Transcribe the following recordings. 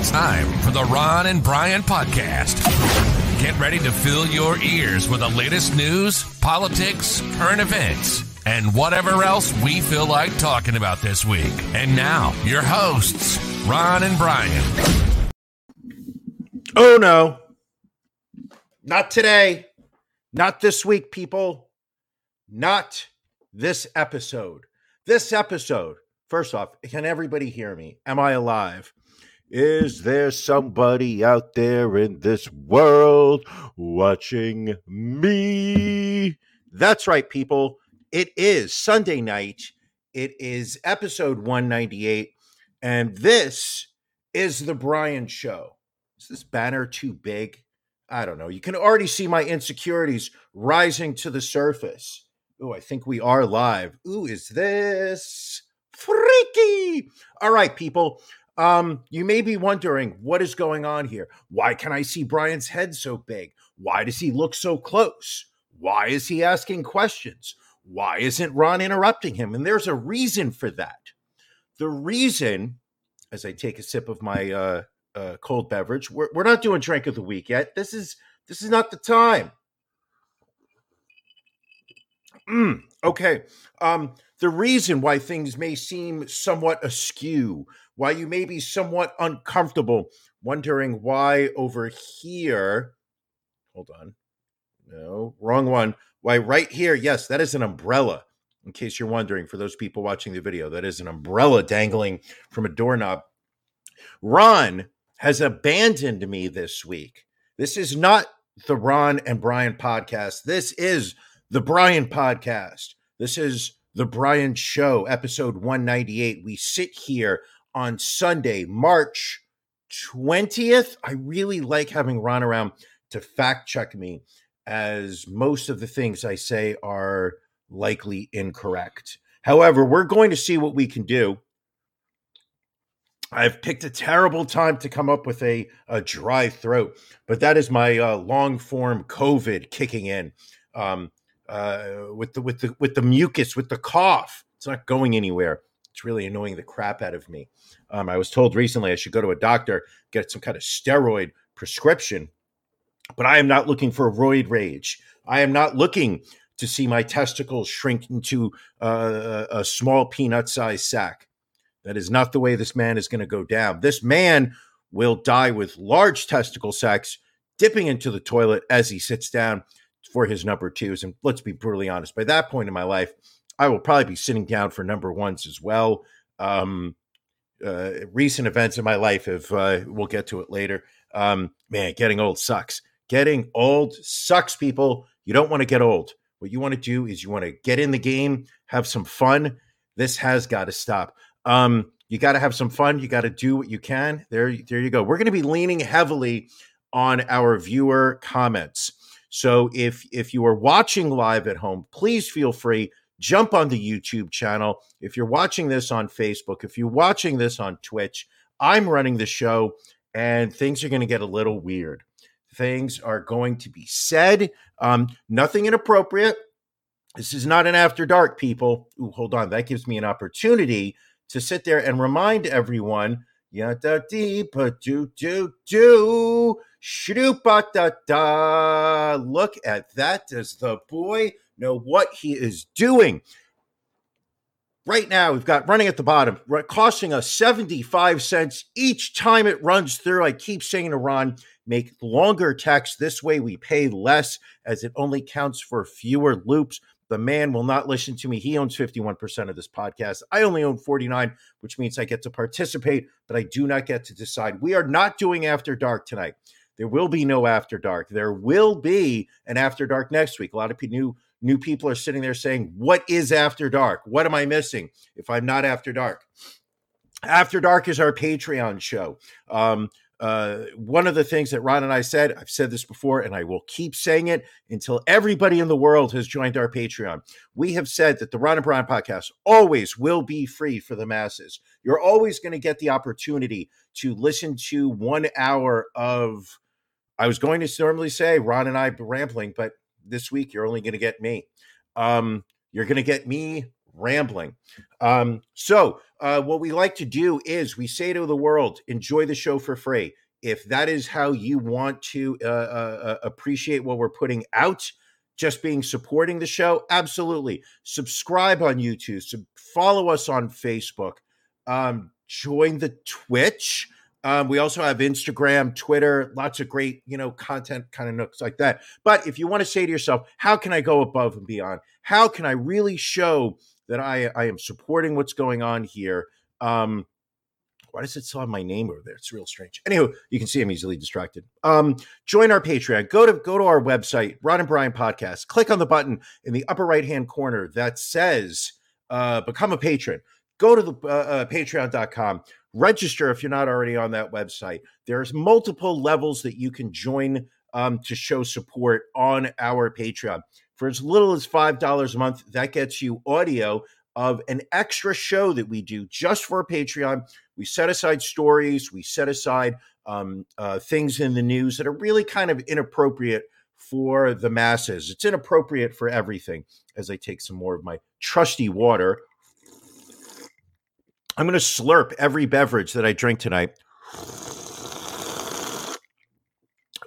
It's time for the Ron and Brian podcast. Get ready to fill your ears with the latest news, politics, current events, and whatever else we feel like talking about this week. And now, your hosts, Ron and Brian. Oh no. Not today. Not this week, people. Not this episode. This episode. First off, can everybody hear me? Am I alive? Is there somebody out there in this world watching me? That's right, people. It is Sunday night. It is episode 198. And this is The Brian Show. Is this banner too big? I don't know. You can already see my insecurities rising to the surface. Oh, I think we are live. Ooh, is this freaky? All right, people. Um, you may be wondering what is going on here. Why can I see Brian's head so big? Why does he look so close? Why is he asking questions? Why isn't Ron interrupting him? And there's a reason for that. The reason, as I take a sip of my uh, uh, cold beverage, we're, we're not doing drink of the week yet. This is this is not the time. Mm, okay. Um, the reason why things may seem somewhat askew, why you may be somewhat uncomfortable, wondering why over here, hold on, no, wrong one. Why right here, yes, that is an umbrella. In case you're wondering, for those people watching the video, that is an umbrella dangling from a doorknob. Ron has abandoned me this week. This is not the Ron and Brian podcast. This is the Brian podcast. This is the Brian Show, episode 198. We sit here on Sunday, March 20th. I really like having Ron around to fact check me, as most of the things I say are likely incorrect. However, we're going to see what we can do. I've picked a terrible time to come up with a, a dry throat, but that is my uh, long form COVID kicking in. Um, uh, with the with the with the mucus, with the cough. It's not going anywhere. It's really annoying the crap out of me. Um, I was told recently I should go to a doctor, get some kind of steroid prescription, but I am not looking for roid rage. I am not looking to see my testicles shrink into uh, a small peanut sized sack. That is not the way this man is going to go down. This man will die with large testicle sacks dipping into the toilet as he sits down for his number twos. And let's be brutally honest, by that point in my life, I will probably be sitting down for number ones as well. Um, uh, recent events in my life have, uh, we'll get to it later. Um, man, getting old sucks. Getting old sucks, people. You don't want to get old. What you want to do is you want to get in the game, have some fun. This has got to stop. Um, you got to have some fun. You got to do what you can. There, there you go. We're going to be leaning heavily on our viewer comments. So if if you are watching live at home, please feel free jump on the YouTube channel. If you're watching this on Facebook, if you're watching this on Twitch, I'm running the show and things are going to get a little weird. Things are going to be said, um, nothing inappropriate. This is not an after dark, people. Ooh, hold on. That gives me an opportunity to sit there and remind everyone Yada dee pa do do do shoopa da da. Look at that. Does the boy know what he is doing? Right now, we've got running at the bottom, costing us 75 cents each time it runs through. I keep saying to Ron, make longer text. This way we pay less as it only counts for fewer loops. The man will not listen to me. He owns 51% of this podcast. I only own 49, which means I get to participate, but I do not get to decide. We are not doing After Dark tonight. There will be no After Dark. There will be an After Dark next week. A lot of new new people are sitting there saying, "What is After Dark? What am I missing if I'm not After Dark?" After Dark is our Patreon show. Um, uh, one of the things that Ron and I said, I've said this before, and I will keep saying it until everybody in the world has joined our Patreon. We have said that the Ron and Brian podcast always will be free for the masses. You're always going to get the opportunity to listen to one hour of, I was going to normally say Ron and I rambling, but this week you're only going to get me. Um, you're going to get me rambling. Um, so, uh, what we like to do is we say to the world, enjoy the show for free. If that is how you want to uh, uh, uh appreciate what we're putting out, just being supporting the show, absolutely. Subscribe on YouTube, sub- follow us on Facebook, um, join the Twitch. Um, we also have Instagram, Twitter, lots of great, you know, content kind of nooks like that. But if you want to say to yourself, how can I go above and beyond? How can I really show that I, I am supporting what's going on here. Um, why does it still have my name over there? It's real strange. Anyway, you can see I'm easily distracted. Um, join our Patreon. Go to go to our website, Ron and Brian Podcast. Click on the button in the upper right hand corner that says uh, "Become a Patron." Go to the uh, uh, Patreon.com. Register if you're not already on that website. There's multiple levels that you can join um, to show support on our Patreon. For as little as $5 a month, that gets you audio of an extra show that we do just for Patreon. We set aside stories, we set aside um, uh, things in the news that are really kind of inappropriate for the masses. It's inappropriate for everything. As I take some more of my trusty water, I'm going to slurp every beverage that I drink tonight.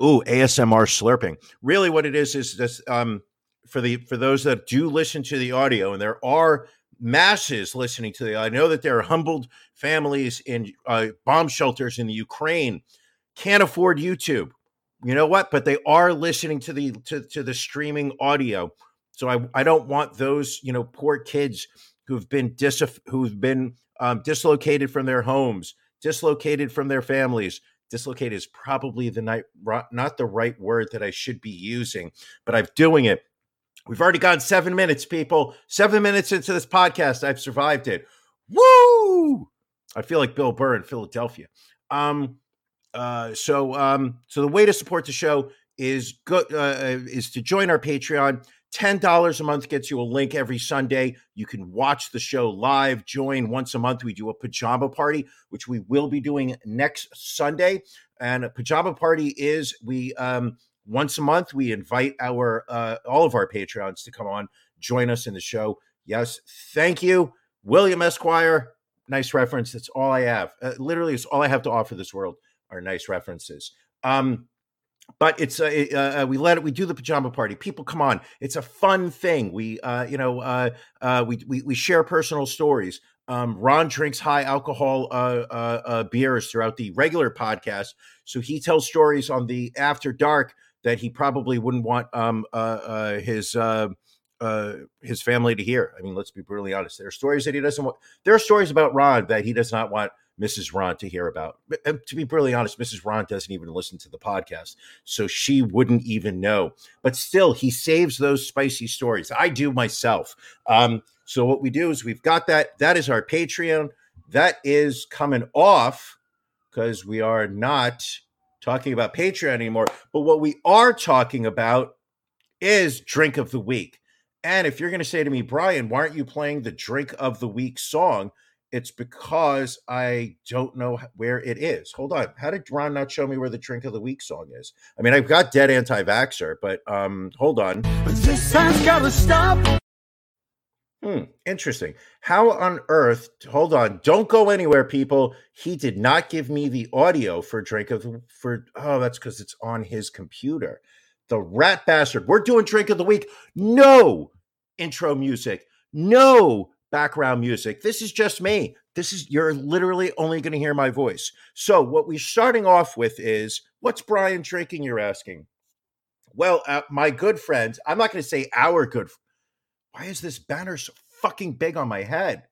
Ooh, ASMR slurping. Really, what it is is this. Um, for the for those that do listen to the audio, and there are masses listening to the. I know that there are humbled families in uh, bomb shelters in the Ukraine can't afford YouTube. You know what? But they are listening to the to, to the streaming audio. So I I don't want those you know poor kids who've been dis who've been um, dislocated from their homes, dislocated from their families. Dislocated is probably the night not the right word that I should be using, but I'm doing it We've already gone seven minutes, people. Seven minutes into this podcast. I've survived it. Woo! I feel like Bill Burr in Philadelphia. Um, uh, so, um, so the way to support the show is go uh, uh is to join our Patreon. Ten dollars a month gets you a link every Sunday. You can watch the show live. Join once a month. We do a pajama party, which we will be doing next Sunday. And a pajama party is we um, once a month we invite our uh, all of our patreons to come on join us in the show yes thank you william esquire nice reference that's all i have uh, literally it's all i have to offer this world are nice references um but it's uh, uh, uh, we let it we do the pajama party people come on it's a fun thing we uh you know uh uh we we, we share personal stories um, Ron drinks high alcohol uh, uh, uh, beers throughout the regular podcast, so he tells stories on the after dark that he probably wouldn't want um, his his family to hear. I mean, let's be brutally honest. There are stories that he doesn't want. There are stories about Ron that he does not want Mrs. Ron to hear about. And to be brutally honest, Mrs. Ron doesn't even listen to the podcast, so she wouldn't even know. But still, he saves those spicy stories. I do myself. Um, so what we do is we've got that. That is our Patreon. That is coming off because we are not talking about Patreon anymore. But what we are talking about is drink of the week. And if you're going to say to me, Brian, why aren't you playing the drink of the week song? It's because I don't know where it is. Hold on. How did Ron not show me where the drink of the week song is? I mean, I've got dead anti vaxxer, but um, hold on. But this time's gotta stop. Hmm, interesting. How on earth? Hold on. Don't go anywhere, people. He did not give me the audio for Drink of the for. Oh, that's because it's on his computer. The rat bastard. We're doing Drink of the Week. No intro music. No background music. This is just me. This is you're literally only going to hear my voice. So what we're starting off with is what's Brian drinking? You're asking. Well, uh, my good friends. I'm not going to say our good why is this banner so fucking big on my head?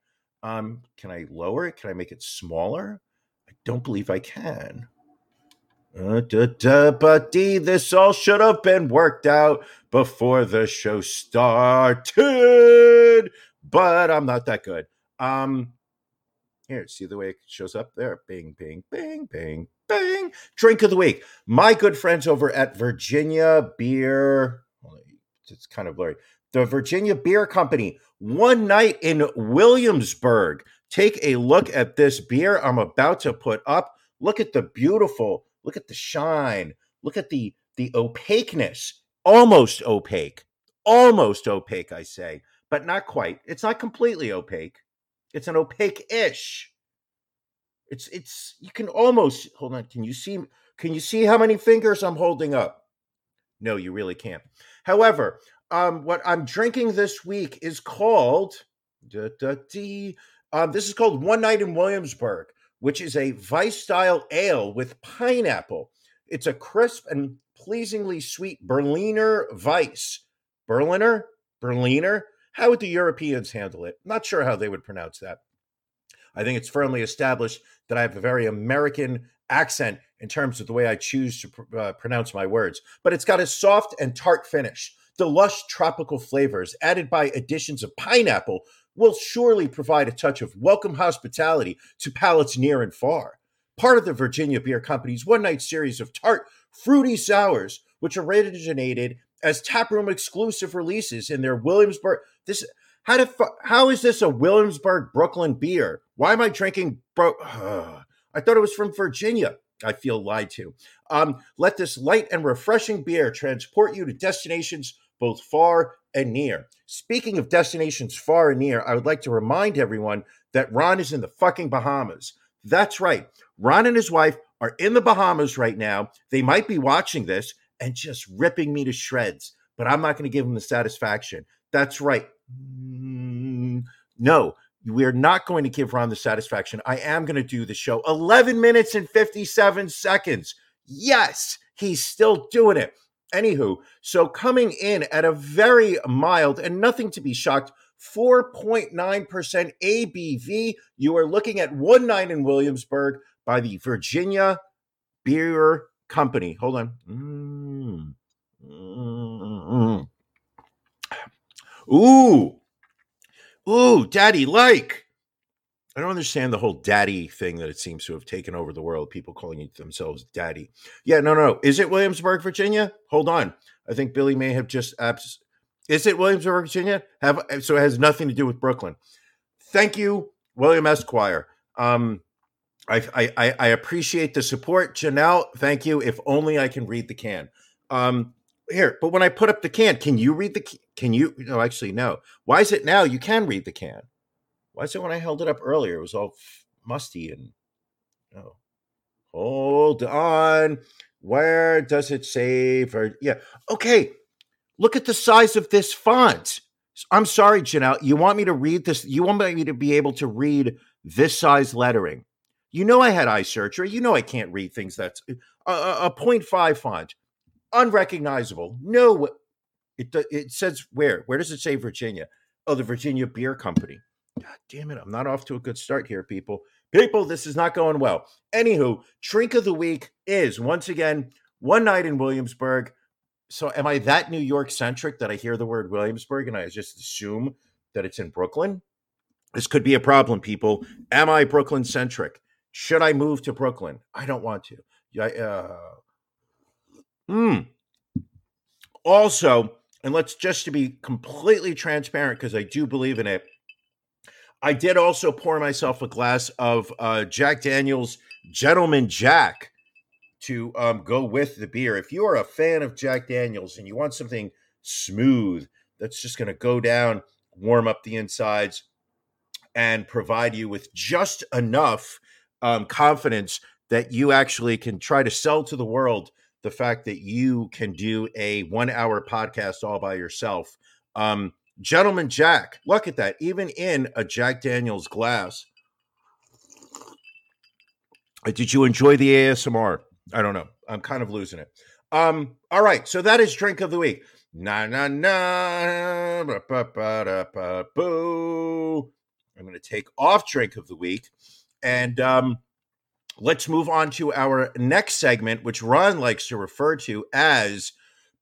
Um, can I lower it? Can I make it smaller? I don't believe I can. Uh, but D, this all should have been worked out before the show started. But I'm not that good. Um, here, see the way it shows up there? Bing, bing, bing, bing, bing. Drink of the week. My good friends over at Virginia Beer. It's kind of blurry the Virginia Beer Company, one night in Williamsburg. Take a look at this beer I'm about to put up. Look at the beautiful, look at the shine, look at the the opaqueness, almost opaque, almost opaque, I say. but not quite. It's not completely opaque. It's an opaque-ish. It's it's you can almost hold on. Can you see can you see how many fingers I'm holding up? No, you really can't. However, um, what I'm drinking this week is called da, da, dee, um, this is called One Night in Williamsburg, which is a Weiss style ale with pineapple. It's a crisp and pleasingly sweet Berliner Weiss. Berliner? Berliner? How would the Europeans handle it? Not sure how they would pronounce that. I think it's firmly established that I have a very American accent in terms of the way I choose to pr- uh, pronounce my words, but it's got a soft and tart finish. The lush tropical flavors added by additions of pineapple will surely provide a touch of welcome hospitality to palates near and far. Part of the Virginia Beer Company's one night series of tart, fruity sours, which originated as taproom exclusive releases in their Williamsburg. This how did how is this a Williamsburg Brooklyn beer? Why am I drinking? Bro, I thought it was from Virginia. I feel lied to. Um, let this light and refreshing beer transport you to destinations both far and near. Speaking of destinations far and near, I would like to remind everyone that Ron is in the fucking Bahamas. That's right. Ron and his wife are in the Bahamas right now. They might be watching this and just ripping me to shreds, but I'm not going to give them the satisfaction. That's right. Mm, no, we're not going to give Ron the satisfaction. I am going to do the show 11 minutes and 57 seconds. Yes, he's still doing it. Anywho, so coming in at a very mild and nothing to be shocked 4.9% ABV. You are looking at one night in Williamsburg by the Virginia Beer Company. Hold on. Mm. Mm-hmm. Ooh. Ooh, daddy like. I don't understand the whole daddy thing that it seems to have taken over the world. People calling themselves daddy. Yeah, no, no. Is it Williamsburg, Virginia? Hold on. I think Billy may have just. Abs- is it Williamsburg, Virginia? Have so it has nothing to do with Brooklyn. Thank you, William Esquire. Um, I, I I appreciate the support, Janelle. Thank you. If only I can read the can. Um, here, but when I put up the can, can you read the? Can you? No, actually, no. Why is it now? You can read the can. Why is it when I held it up earlier? It was all musty and oh. Hold on. Where does it say? For, yeah. Okay. Look at the size of this font. I'm sorry, Janelle. You want me to read this? You want me to be able to read this size lettering? You know I had eye surgery. You know I can't read things that's uh, a, a, a 0.5 font, unrecognizable. No, it it says where? Where does it say Virginia? Oh, the Virginia Beer Company. God damn it. I'm not off to a good start here, people. People, this is not going well. Anywho, drink of the week is once again one night in Williamsburg. So, am I that New York centric that I hear the word Williamsburg and I just assume that it's in Brooklyn? This could be a problem, people. Am I Brooklyn centric? Should I move to Brooklyn? I don't want to. Yeah. Uh, hmm. Also, and let's just to be completely transparent because I do believe in it. I did also pour myself a glass of uh, Jack Daniels Gentleman Jack to um, go with the beer. If you are a fan of Jack Daniels and you want something smooth that's just going to go down, warm up the insides, and provide you with just enough um, confidence that you actually can try to sell to the world the fact that you can do a one hour podcast all by yourself. Um, Gentleman Jack, look at that. Even in a Jack Daniels glass. Uh, did you enjoy the ASMR? I don't know. I'm kind of losing it. Um, all right, so that is drink of the week. Na na na ba, ba, ba, ba, boo. I'm gonna take off drink of the week. And um, let's move on to our next segment, which Ron likes to refer to as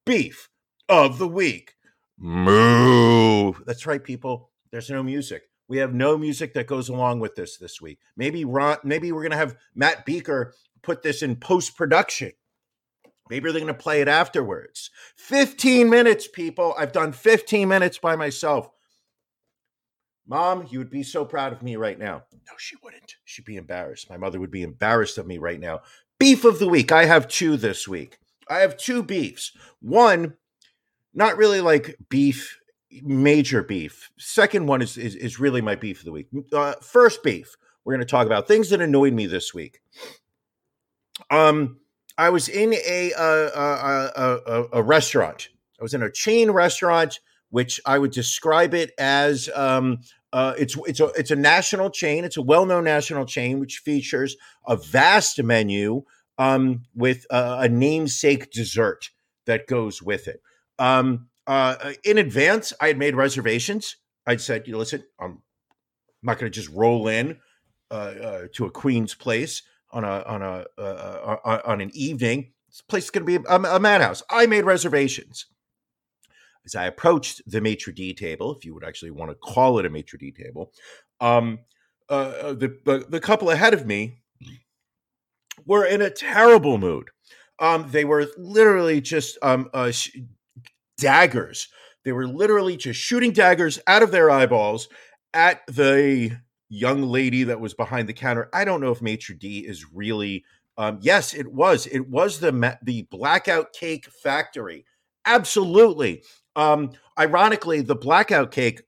beef of the week. Moo. That's right, people. There's no music. We have no music that goes along with this this week. Maybe Ron, maybe we're gonna have Matt Beaker put this in post production. Maybe they're gonna play it afterwards. 15 minutes, people. I've done 15 minutes by myself. Mom, you would be so proud of me right now. No, she wouldn't. She'd be embarrassed. My mother would be embarrassed of me right now. Beef of the week. I have two this week. I have two beefs. One not really like beef major beef. Second one is is, is really my beef of the week. Uh, first beef, we're going to talk about things that annoyed me this week. Um, I was in a a, a, a, a restaurant. I was in a chain restaurant, which I would describe it as um, uh, it's it's a it's a national chain. It's a well known national chain which features a vast menu um, with a, a, namesake dessert that goes with it. Um, uh, in advance, I had made reservations. I'd said, you listen, I'm not going to just roll in uh, uh, to a queen's place on a on a uh, on an evening. This place is going to be a, a madhouse. I made reservations as I approached the maitre d table, if you would actually want to call it a maitre d table, um, uh, uh, the, the, couple ahead of me were in a terrible mood. Um, they were literally just um, uh, sh- daggers. They were literally just shooting daggers out of their eyeballs at the young lady that was behind the counter. I don't know if maitre d is really. Um, yes, it was. It was the the blackout cake factory. Absolutely. Um, ironically, the blackout cake,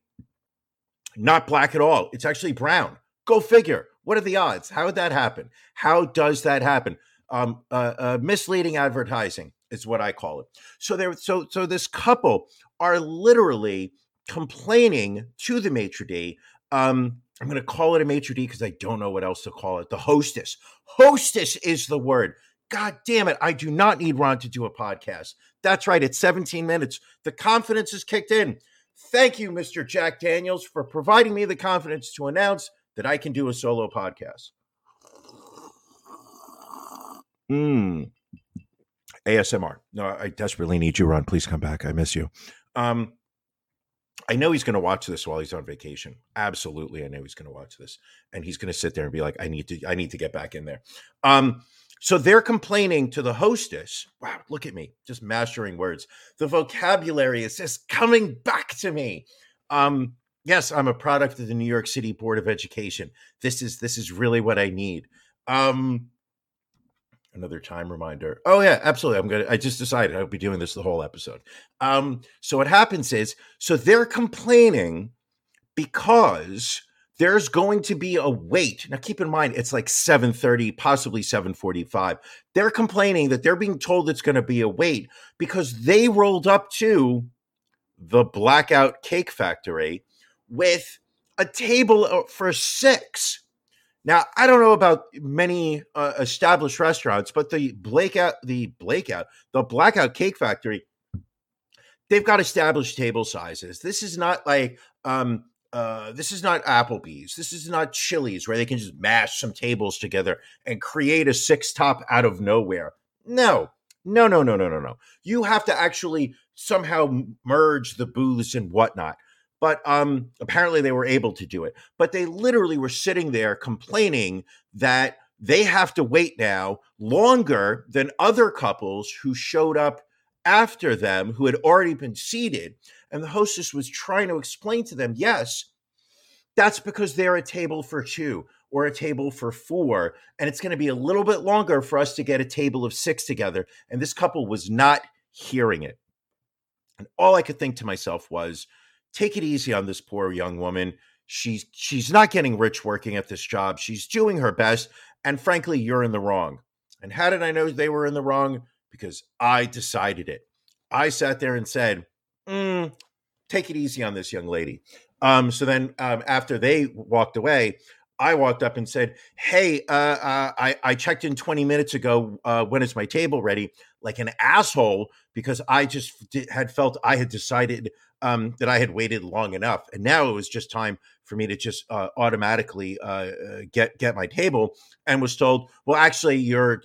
not black at all. It's actually brown. Go figure. What are the odds? How would that happen? How does that happen? Um, uh, uh, misleading advertising is what I call it. So there, so so this couple are literally complaining to the maitre d. Um, I'm going to call it a maitre d because I don't know what else to call it. The hostess. Hostess is the word. God damn it. I do not need Ron to do a podcast. That's right. It's 17 minutes. The confidence is kicked in. Thank you, Mr. Jack Daniels, for providing me the confidence to announce that I can do a solo podcast. Hmm. ASMR. No, I desperately need you, Ron. Please come back. I miss you. Um, I know he's going to watch this while he's on vacation. Absolutely, I know he's going to watch this, and he's going to sit there and be like, "I need to, I need to get back in there." Um, so they're complaining to the hostess. Wow, look at me, just mastering words. The vocabulary is just coming back to me. Um, yes, I'm a product of the New York City Board of Education. This is this is really what I need. Um, another time reminder. Oh yeah, absolutely. I'm gonna. I just decided I'll be doing this the whole episode. Um, so what happens is, so they're complaining because there's going to be a wait. Now keep in mind it's like 7:30, possibly 7:45. They're complaining that they're being told it's going to be a wait because they rolled up to the Blackout Cake Factory with a table uh, for 6. Now, I don't know about many uh, established restaurants, but the Blackout the Blackout, the Blackout Cake Factory they've got established table sizes. This is not like um uh, this is not Applebee's. This is not Chili's where they can just mash some tables together and create a six top out of nowhere. No, no, no, no, no, no, no. You have to actually somehow merge the booths and whatnot. But um, apparently they were able to do it. But they literally were sitting there complaining that they have to wait now longer than other couples who showed up after them who had already been seated. And the hostess was trying to explain to them, yes, that's because they're a table for two or a table for four. And it's going to be a little bit longer for us to get a table of six together. And this couple was not hearing it. And all I could think to myself was, take it easy on this poor young woman. She's she's not getting rich working at this job. She's doing her best. And frankly, you're in the wrong. And how did I know they were in the wrong? Because I decided it. I sat there and said, mm, take it easy on this young lady. Um, so then um, after they walked away, I walked up and said, "Hey, uh, uh, I, I, checked in 20 minutes ago. Uh, when is my table ready?" Like an asshole because I just had felt I had decided um, that I had waited long enough, and now it was just time for me to just uh, automatically uh, uh, get get my table. And was told, "Well, actually, you're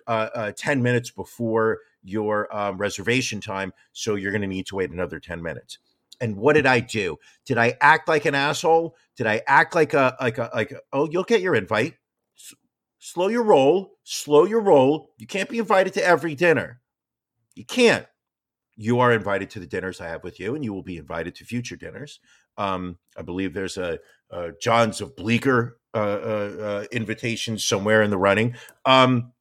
10 minutes before your um, reservation time, so you're going to need to wait another 10 minutes." And what did I do? Did I act like an asshole? Did I act like a like a like a, oh you'll get your invite? S- slow your roll, slow your roll. You can't be invited to every dinner. You can't. You are invited to the dinners I have with you, and you will be invited to future dinners. Um, I believe there's a, a John's of Bleecker uh, uh, uh, invitation somewhere in the running. Um,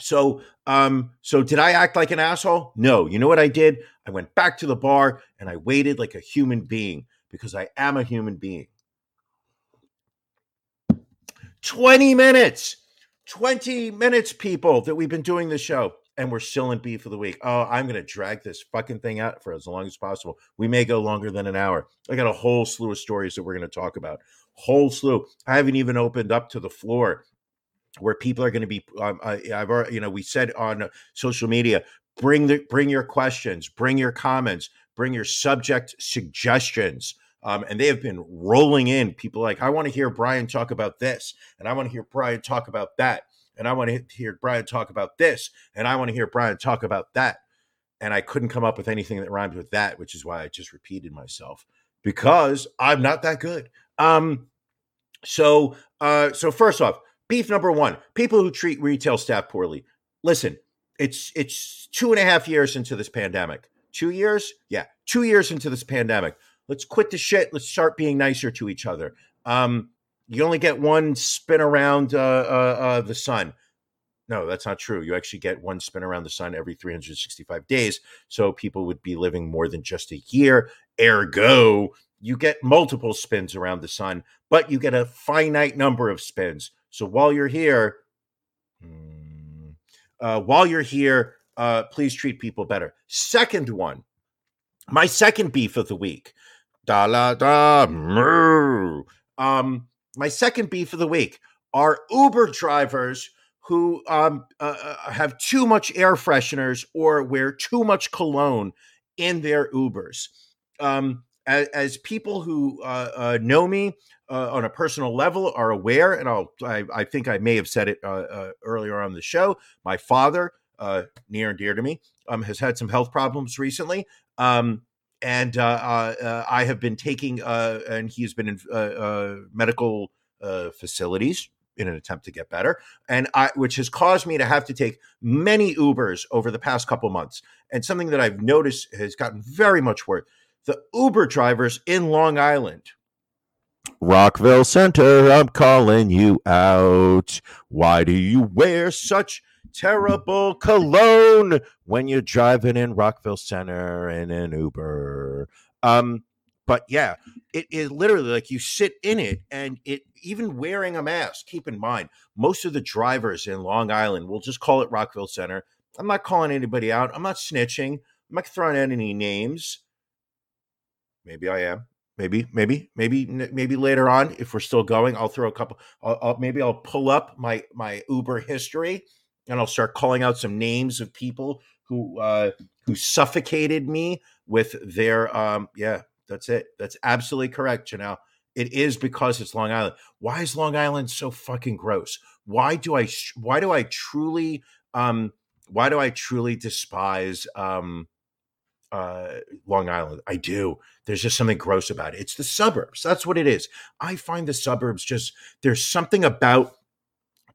So, um, so did I act like an asshole? No. You know what I did? I went back to the bar and I waited like a human being because I am a human being. 20 minutes. 20 minutes, people, that we've been doing the show. And we're still in beef of the week. Oh, I'm going to drag this fucking thing out for as long as possible. We may go longer than an hour. I got a whole slew of stories that we're going to talk about. Whole slew. I haven't even opened up to the floor where people are going to be. Um, I, have already, you know, we said on social media, bring the bring your questions, bring your comments, bring your subject suggestions. Um, and they have been rolling in. People like, I want to hear Brian talk about this, and I want to hear Brian talk about that, and I want to hear Brian talk about this, and I want to hear Brian talk about that. And I couldn't come up with anything that rhymes with that, which is why I just repeated myself because I'm not that good. Um, so, uh, so first off, beef number one: people who treat retail staff poorly. Listen, it's it's two and a half years into this pandemic. Two years, yeah, two years into this pandemic. Let's quit the shit. Let's start being nicer to each other. Um, you only get one spin around uh, uh, uh, the sun. No, that's not true. You actually get one spin around the sun every 365 days. So people would be living more than just a year. Ergo, you get multiple spins around the sun, but you get a finite number of spins. So while you're here, hmm, uh, while you're here, uh, please treat people better. Second one, my second beef of the week. Da la da. Um, my second beef of the week are Uber drivers who um, uh, uh, have too much air fresheners or wear too much cologne in their Ubers. Um, as, as, people who uh, uh, know me uh, on a personal level are aware, and I'll, I, I think I may have said it uh, earlier on the show. My father, near and dear to me, um, has had some health problems recently. Um, and uh, uh, uh, I have been taking, uh, and he's been in uh, uh, medical facilities in an attempt to get better, and I, which has caused me to have to take many Ubers over the past couple months. And something that I've noticed has gotten very much worse: the Uber drivers in Long Island. Rockville Centre, I'm calling you out. Why do you wear such terrible cologne when you're driving in Rockville Centre in an Uber. Um, but yeah, it is literally like you sit in it and it even wearing a mask. Keep in mind, most of the drivers in Long Island, we'll just call it Rockville Centre. I'm not calling anybody out. I'm not snitching. I'm not throwing out any names. Maybe I am. Maybe, maybe, maybe, maybe later on, if we're still going, I'll throw a couple. I'll, I'll, maybe I'll pull up my my Uber history and I'll start calling out some names of people who uh, who suffocated me with their um, yeah. That's it. That's absolutely correct, Janelle. It is because it's Long Island. Why is Long Island so fucking gross? Why do I why do I truly um why do I truly despise um uh Long Island? I do. There's just something gross about it. It's the suburbs. That's what it is. I find the suburbs just there's something about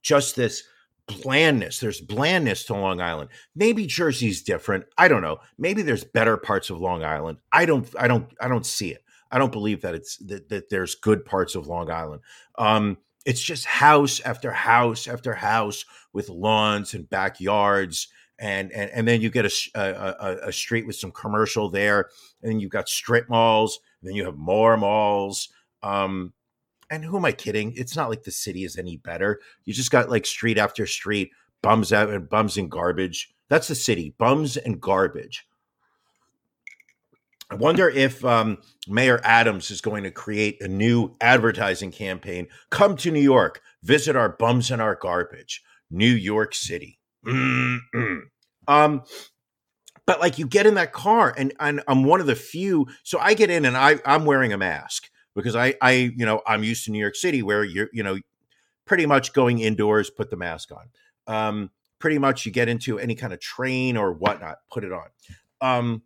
just this blandness. There's blandness to Long Island. Maybe Jersey's different. I don't know. Maybe there's better parts of Long Island. I don't. I don't. I don't see it. I don't believe that it's that, that there's good parts of Long Island. Um, it's just house after house after house with lawns and backyards. And, and, and then you get a, a, a street with some commercial there, and you've got strip malls, then you have more malls. Um, and who am I kidding? It's not like the city is any better. You just got like street after street, bums out and bums and garbage. That's the city, bums and garbage. I wonder if um, Mayor Adams is going to create a new advertising campaign. Come to New York, visit our bums and our garbage, New York City. Mm-mm. Um, but like you get in that car, and, and I'm one of the few. So I get in, and I I'm wearing a mask because I, I, you know, I'm used to New York City where you're, you know, pretty much going indoors, put the mask on. Um, pretty much you get into any kind of train or whatnot, put it on. Um,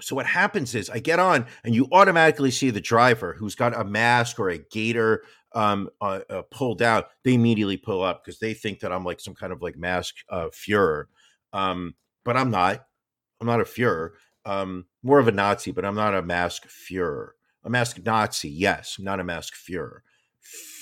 so what happens is I get on and you automatically see the driver who's got a mask or a gaiter um, uh, uh, pulled out. They immediately pull up because they think that I'm like some kind of like mask uh, Fuhrer. Um, but I'm not. I'm not a Fuhrer. Um, more of a Nazi, but I'm not a mask Fuhrer. A mask Nazi, yes, not a mask Fuhrer.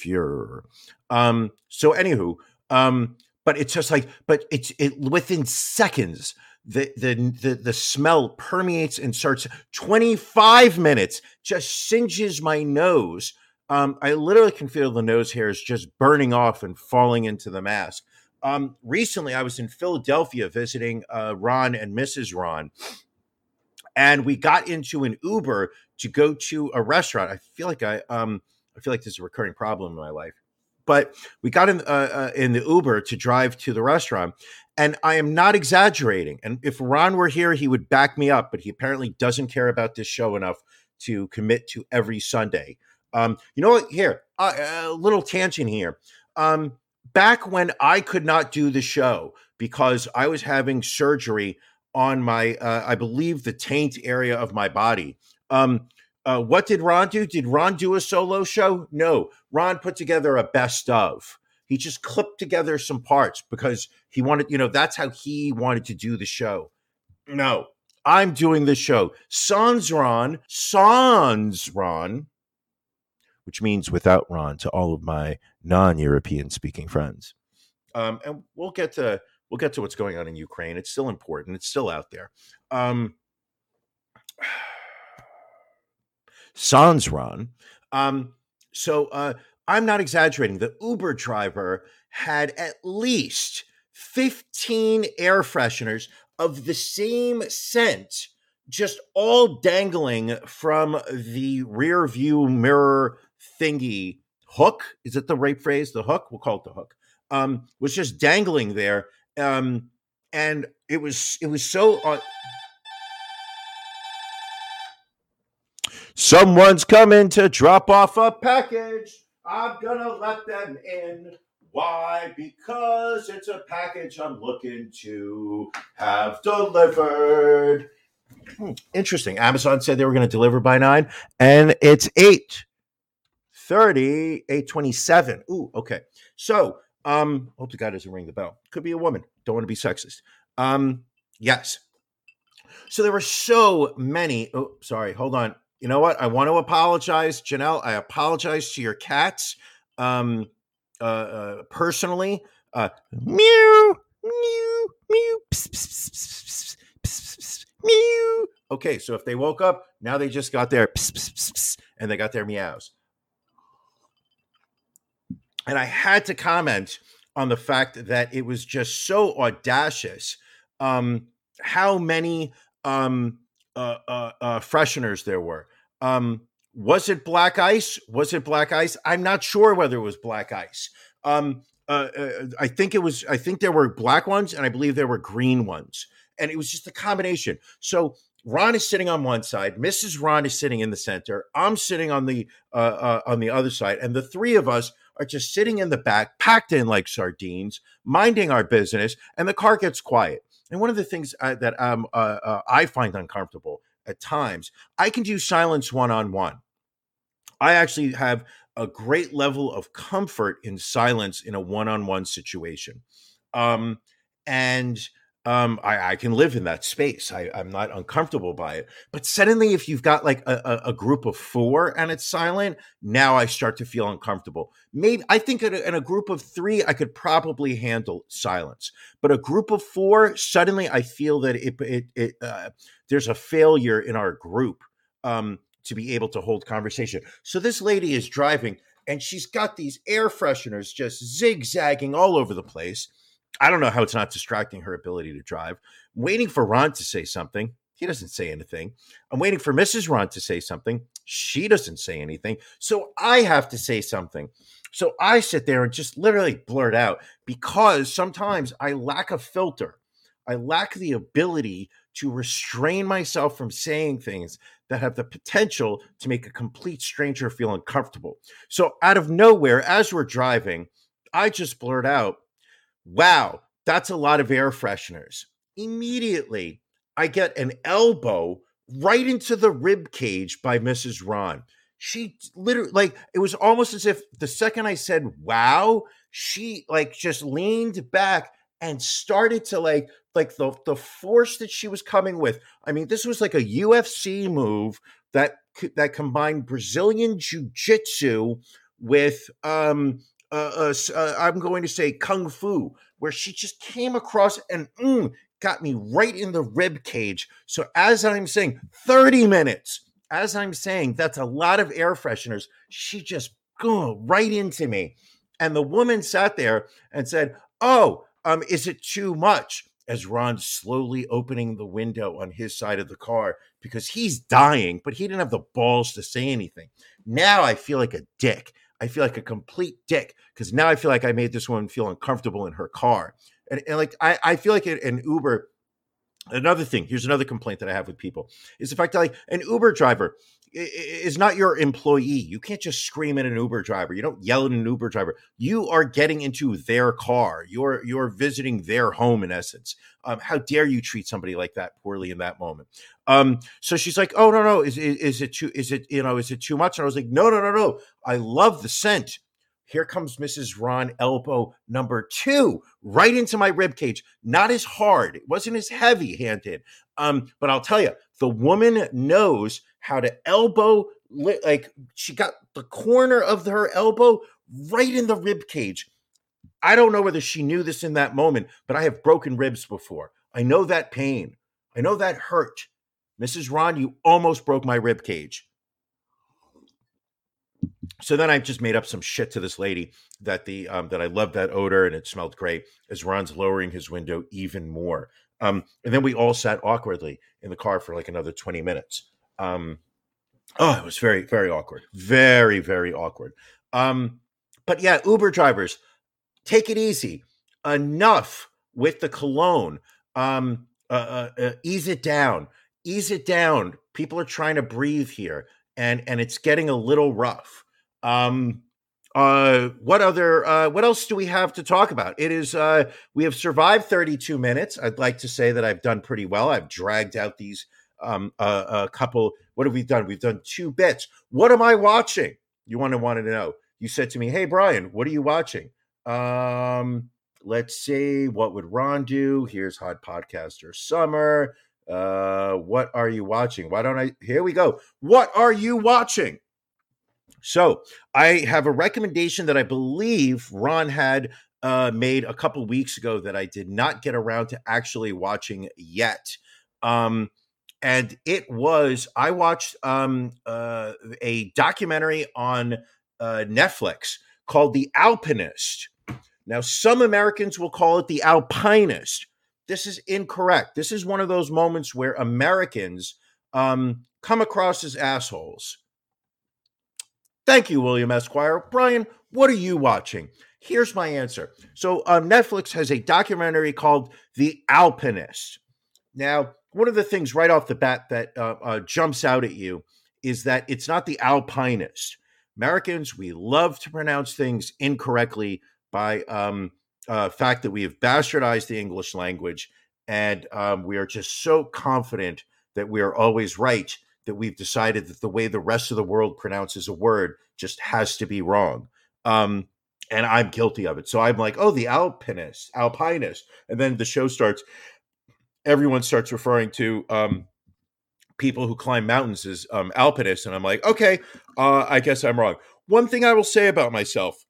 Fuhrer. Um, so, anywho, um, but it's just like, but it's it within seconds. The, the the the smell permeates and starts 25 minutes just singes my nose um, I literally can feel the nose hairs just burning off and falling into the mask. Um, recently, I was in Philadelphia visiting uh, Ron and Mrs. Ron, and we got into an Uber to go to a restaurant. I feel like I um, I feel like this is a recurring problem in my life, but we got in uh, uh, in the Uber to drive to the restaurant, and I am not exaggerating. And if Ron were here, he would back me up, but he apparently doesn't care about this show enough to commit to every Sunday. Um, you know what? Here, uh, a little tangent here. Um, back when I could not do the show because I was having surgery on my, uh, I believe, the taint area of my body. Um, uh, what did Ron do? Did Ron do a solo show? No. Ron put together a best of. He just clipped together some parts because he wanted, you know, that's how he wanted to do the show. No, I'm doing the show. Sans Ron, Sans Ron which means without Ron to all of my non-European speaking friends. Um, and we'll get to we'll get to what's going on in Ukraine. It's still important. It's still out there. Um, sans Ron. Um, so uh, I'm not exaggerating. The Uber driver had at least 15 air fresheners of the same scent just all dangling from the rear view mirror thingy hook is it the right phrase? The hook? We'll call it the hook. Um was just dangling there um and it was it was so someone's coming to drop off a package. I'm gonna let them in. Why? Because it's a package i'm looking to have delivered. Hmm, interesting. Amazon said they were going to deliver by nine and it's eight 30, 827. Ooh, okay. So, um, hope the guy doesn't ring the bell. Could be a woman. Don't want to be sexist. Um, yes. So there were so many. Oh, sorry. Hold on. You know what? I want to apologize, Janelle. I apologize to your cats. Um, uh, uh personally. Uh, meow, meow, meow, pss, pss, pss, pss. Okay, so if they woke up, now they just got their pss, pss, pss, and they got their meows and I had to comment on the fact that it was just so audacious. Um, how many um, uh, uh, uh, fresheners there were? Um, was it black ice? Was it black ice? I'm not sure whether it was black ice. Um, uh, uh, I think it was. I think there were black ones, and I believe there were green ones, and it was just a combination. So Ron is sitting on one side, Mrs. Ron is sitting in the center. I'm sitting on the uh, uh, on the other side, and the three of us are just sitting in the back, packed in like sardines, minding our business, and the car gets quiet. And one of the things uh, that um, uh, uh, I find uncomfortable at times, I can do silence one on one. I actually have a great level of comfort in silence in a one on one situation. Um, and um, I, I, can live in that space. I, am not uncomfortable by it. But suddenly, if you've got like a, a, group of four and it's silent, now I start to feel uncomfortable. Maybe I think in a, in a group of three, I could probably handle silence. But a group of four, suddenly I feel that it, it, it uh, there's a failure in our group um, to be able to hold conversation. So this lady is driving and she's got these air fresheners just zigzagging all over the place I don't know how it's not distracting her ability to drive. I'm waiting for Ron to say something. He doesn't say anything. I'm waiting for Mrs. Ron to say something. She doesn't say anything. So I have to say something. So I sit there and just literally blurt out because sometimes I lack a filter. I lack the ability to restrain myself from saying things that have the potential to make a complete stranger feel uncomfortable. So out of nowhere, as we're driving, I just blurt out, wow, that's a lot of air fresheners. Immediately, I get an elbow right into the rib cage by Mrs. Ron. She literally, like, it was almost as if the second I said, wow, she like just leaned back and started to like, like the, the force that she was coming with. I mean, this was like a UFC move that that combined Brazilian jiu-jitsu with um uh, uh, uh, I'm going to say kung fu, where she just came across and mm, got me right in the rib cage. So as I'm saying, 30 minutes. As I'm saying, that's a lot of air fresheners. She just go right into me. And the woman sat there and said, "Oh, um, is it too much?" As Ron slowly opening the window on his side of the car because he's dying, but he didn't have the balls to say anything. Now I feel like a dick. I feel like a complete dick because now I feel like I made this woman feel uncomfortable in her car. And, and like I, I feel like an Uber. Another thing, here's another complaint that I have with people is the fact that like an Uber driver, is not your employee. You can't just scream at an Uber driver. You don't yell at an Uber driver. You are getting into their car. You're you're visiting their home in essence. Um, how dare you treat somebody like that poorly in that moment? Um, so she's like, "Oh no, no, is, is is it too? Is it you know? Is it too much?" And I was like, "No, no, no, no. I love the scent. Here comes Mrs. Ron elbow number two, right into my rib cage. Not as hard. It wasn't as heavy handed. Um, but I'll tell you, the woman knows how to elbow like she got the corner of her elbow right in the rib cage. I don't know whether she knew this in that moment, but I have broken ribs before. I know that pain. I know that hurt. Mrs. Ron, you almost broke my rib cage. So then I just made up some shit to this lady that the um, that I loved that odor and it smelled great. As Ron's lowering his window even more, um, and then we all sat awkwardly in the car for like another twenty minutes. Um, oh, it was very, very awkward. Very, very awkward. Um, but yeah, Uber drivers, take it easy. Enough with the cologne. Um, uh, uh, uh, ease it down. Ease it down. People are trying to breathe here, and and it's getting a little rough. Um, uh, what other? Uh, what else do we have to talk about? It is. Uh, we have survived 32 minutes. I'd like to say that I've done pretty well. I've dragged out these um, a, couple. What have we done? We've done two bits. What am I watching? You want to want to know. You said to me, "Hey Brian, what are you watching?" Um, let's see. What would Ron do? Here's Hot Podcaster Summer. Uh, what are you watching? Why don't I? Here we go. What are you watching? So I have a recommendation that I believe Ron had uh, made a couple weeks ago that I did not get around to actually watching yet. Um, and it was I watched um, uh, a documentary on uh, Netflix called The Alpinist. Now, some Americans will call it The Alpinist. This is incorrect. This is one of those moments where Americans um, come across as assholes. Thank you, William Esquire. Brian, what are you watching? Here's my answer. So, um, Netflix has a documentary called The Alpinist. Now, one of the things right off the bat that uh, uh, jumps out at you is that it's not the alpinist. Americans, we love to pronounce things incorrectly by um, uh, fact that we have bastardized the English language, and um, we are just so confident that we are always right that we've decided that the way the rest of the world pronounces a word just has to be wrong. Um, and I'm guilty of it. So I'm like, oh, the alpinist, alpinist, and then the show starts everyone starts referring to um, people who climb mountains as um, alpinists, and I'm like, okay, uh, I guess I'm wrong. One thing I will say about myself: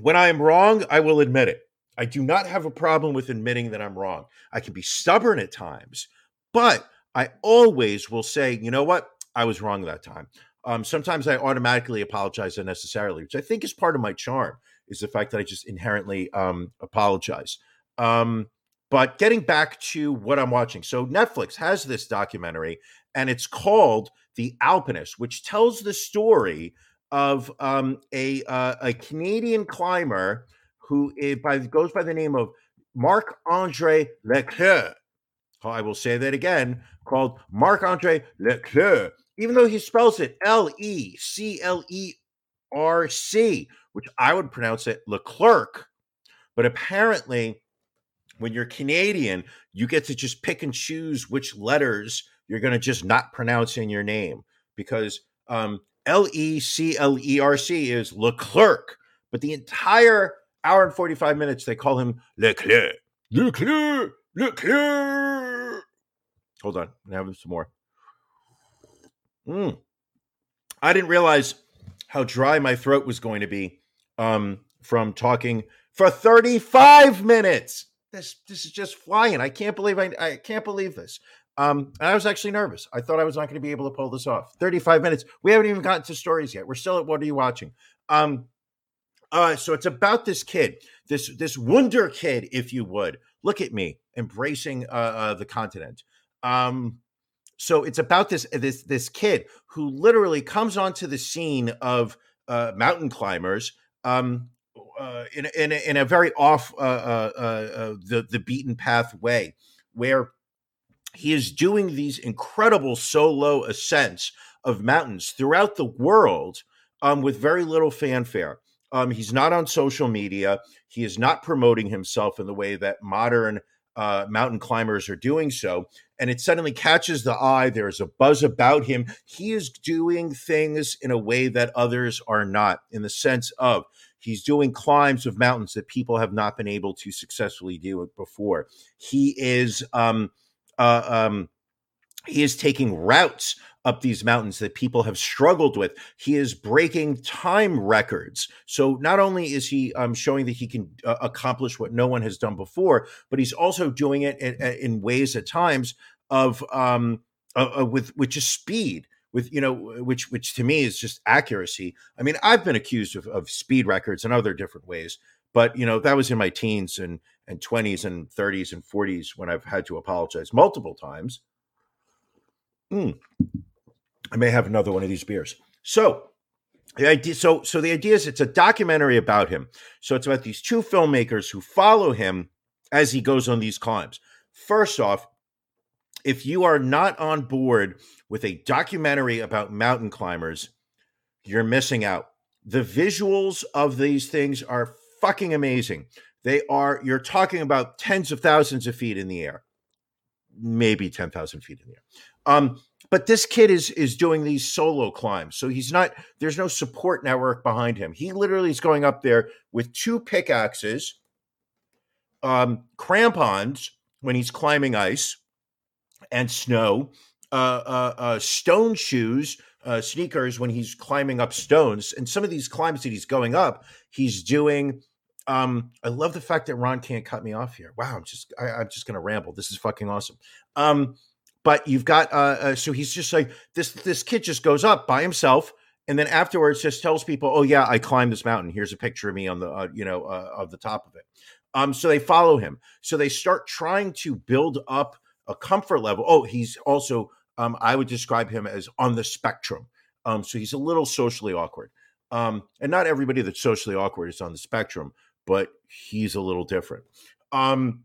when I am wrong, I will admit it. I do not have a problem with admitting that I'm wrong. I can be stubborn at times, but I always will say, you know what, I was wrong that time. Um, sometimes I automatically apologize unnecessarily, which I think is part of my charm, is the fact that I just inherently um, apologize. Um, but getting back to what I'm watching. So Netflix has this documentary and it's called The Alpinist, which tells the story of um, a, uh, a Canadian climber who by, goes by the name of Marc Andre Leclerc. I will say that again, called Marc Andre Leclerc, even though he spells it L E C L E R C, which I would pronounce it Leclerc. But apparently, when you're Canadian, you get to just pick and choose which letters you're going to just not pronounce in your name because um, L E C L E R C is Leclerc, but the entire hour and 45 minutes they call him Leclerc. Leclerc, Leclerc. Hold on, I'm having some more. Mm. I didn't realize how dry my throat was going to be um, from talking for 35 minutes. This this is just flying. I can't believe I I can't believe this. Um, and I was actually nervous. I thought I was not going to be able to pull this off. 35 minutes. We haven't even gotten to stories yet. We're still at what are you watching? Um, uh, so it's about this kid, this this wonder kid, if you would. Look at me embracing uh, uh, the continent. Um, so it's about this this this kid who literally comes onto the scene of uh, mountain climbers um, uh, in in a, in a very off uh, uh, the the beaten path way, where he is doing these incredible solo ascents of mountains throughout the world um, with very little fanfare. Um, he's not on social media. He is not promoting himself in the way that modern uh, mountain climbers are doing so. And it suddenly catches the eye. There's a buzz about him. He is doing things in a way that others are not, in the sense of he's doing climbs of mountains that people have not been able to successfully do before. He is um, uh, um, he is taking routes up these mountains that people have struggled with. He is breaking time records. So not only is he um, showing that he can uh, accomplish what no one has done before, but he's also doing it in, in ways at times of um, uh, uh, with which is speed. With you know, which which to me is just accuracy. I mean, I've been accused of, of speed records in other different ways, but you know that was in my teens and and 20s and 30s and 40s when I've had to apologize multiple times. Mm. I may have another one of these beers. So the idea, so so the idea is it's a documentary about him. So it's about these two filmmakers who follow him as he goes on these climbs. First off, if you are not on board with a documentary about mountain climbers, you're missing out. The visuals of these things are fucking amazing. They are, you're talking about tens of thousands of feet in the air, maybe 10,000 feet in the air. Um, but this kid is is doing these solo climbs. So he's not there's no support network behind him. He literally is going up there with two pickaxes um crampons when he's climbing ice and snow uh, uh, uh stone shoes uh, sneakers when he's climbing up stones. And some of these climbs that he's going up he's doing um i love the fact that ron can't cut me off here. Wow i'm just I, i'm just gonna ramble. This is fucking awesome. Um but you've got uh, uh, so he's just like this this kid just goes up by himself and then afterwards just tells people oh yeah i climbed this mountain. Here's a picture of me on the uh, you know uh, of the top of it. Um so they follow him. So they start trying to build up a comfort level. Oh he's also um i would describe him as on the spectrum. Um so he's a little socially awkward. Um and not everybody that's socially awkward is on the spectrum but he's a little different. Um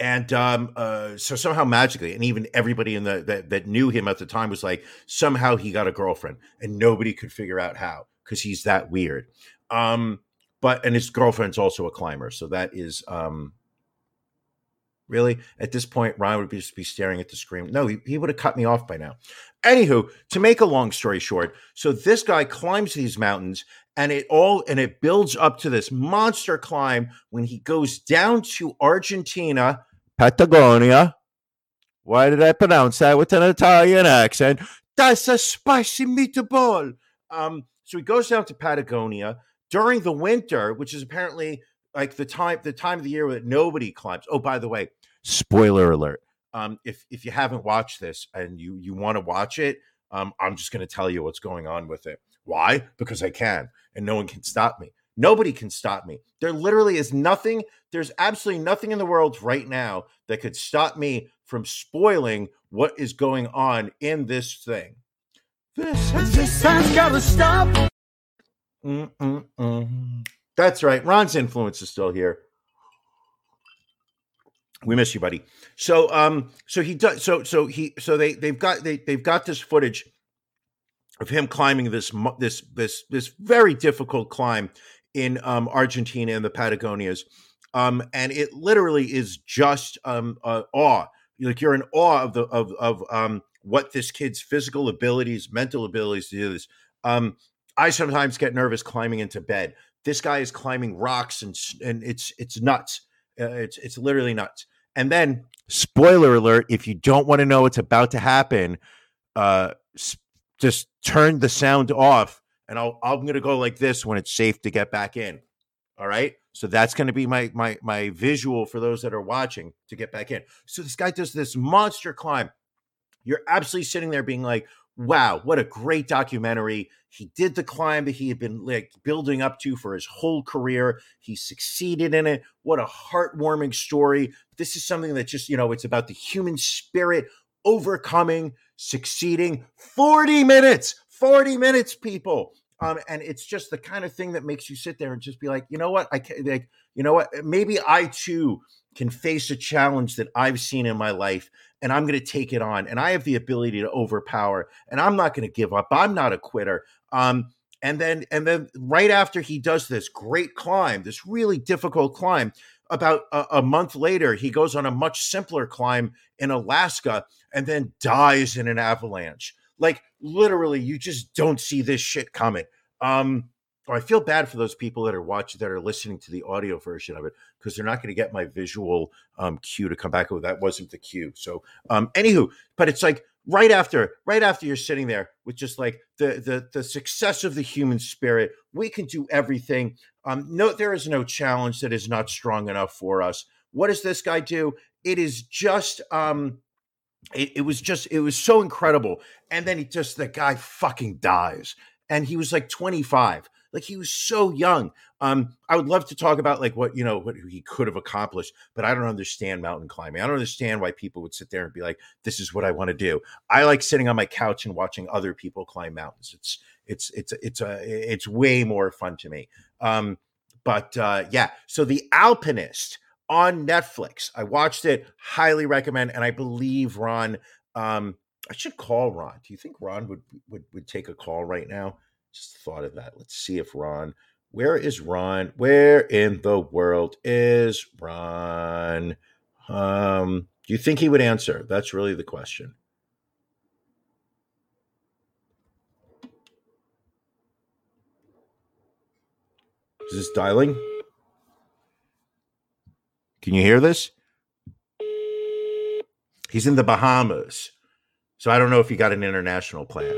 and um, uh, so somehow magically, and even everybody in the that, that knew him at the time was like, somehow he got a girlfriend, and nobody could figure out how because he's that weird. Um, but and his girlfriend's also a climber, so that is um, really at this point, Ron would be, just be staring at the screen. No, he, he would have cut me off by now. Anywho, to make a long story short, so this guy climbs these mountains and it all and it builds up to this monster climb when he goes down to Argentina, Patagonia. Why did I pronounce that with an Italian accent? That's a spicy meatball. Um, so he goes down to Patagonia during the winter, which is apparently like the time the time of the year that nobody climbs. Oh, by the way, spoiler alert. Um, if if you haven't watched this and you you want to watch it, um, I'm just going to tell you what's going on with it. Why? Because I can, and no one can stop me. Nobody can stop me. There literally is nothing, there's absolutely nothing in the world right now that could stop me from spoiling what is going on in this thing. This, this has got to stop. Mm-mm-mm. That's right. Ron's influence is still here. We miss you, buddy. So, um, so he does. So, so he, so they, they've got, they, they've got this footage of him climbing this this this this very difficult climb in um, Argentina and the Patagonias, um, and it literally is just um, uh, awe. Like you're in awe of the of of um, what this kid's physical abilities, mental abilities to do this. Um, I sometimes get nervous climbing into bed. This guy is climbing rocks and and it's it's nuts. Uh, it's it's literally nuts. And then spoiler alert: if you don't want to know what's about to happen, uh, just turn the sound off and I'll, I'm going to go like this when it's safe to get back in. All right. So that's going to be my my my visual for those that are watching to get back in. So this guy does this monster climb. You're absolutely sitting there being like, wow, what a great documentary. He did the climb that he had been like building up to for his whole career. He succeeded in it. What a heartwarming story. This is something that just, you know, it's about the human spirit overcoming, succeeding. 40 minutes, 40 minutes, people. Um, and it's just the kind of thing that makes you sit there and just be like, you know what? I can like, you know what? Maybe I too can face a challenge that I've seen in my life and I'm going to take it on and I have the ability to overpower and I'm not going to give up. I'm not a quitter. Um, and then and then right after he does this great climb, this really difficult climb, about a, a month later he goes on a much simpler climb in Alaska and then dies in an avalanche. Like literally, you just don't see this shit coming. Um, I feel bad for those people that are watching that are listening to the audio version of it because they're not going to get my visual um, cue to come back. Oh, that wasn't the cue. So, um, anywho, but it's like right after, right after you're sitting there with just like the the the success of the human spirit, we can do everything. Um, no, there is no challenge that is not strong enough for us. What does this guy do? It is just um, it, it was just it was so incredible. And then he just the guy fucking dies, and he was like 25 like he was so young. Um, I would love to talk about like what you know what he could have accomplished, but I don't understand mountain climbing. I don't understand why people would sit there and be like, "This is what I want to do." I like sitting on my couch and watching other people climb mountains. It's it's it's it's a it's way more fun to me. Um, but uh, yeah, so the Alpinist on Netflix. I watched it. Highly recommend, and I believe Ron. Um, I should call Ron. Do you think Ron would would would take a call right now? Just thought of that. Let's see if Ron, where is Ron? Where in the world is Ron? Um, do you think he would answer? That's really the question. Is this dialing? Can you hear this? He's in the Bahamas. So I don't know if he got an international plan.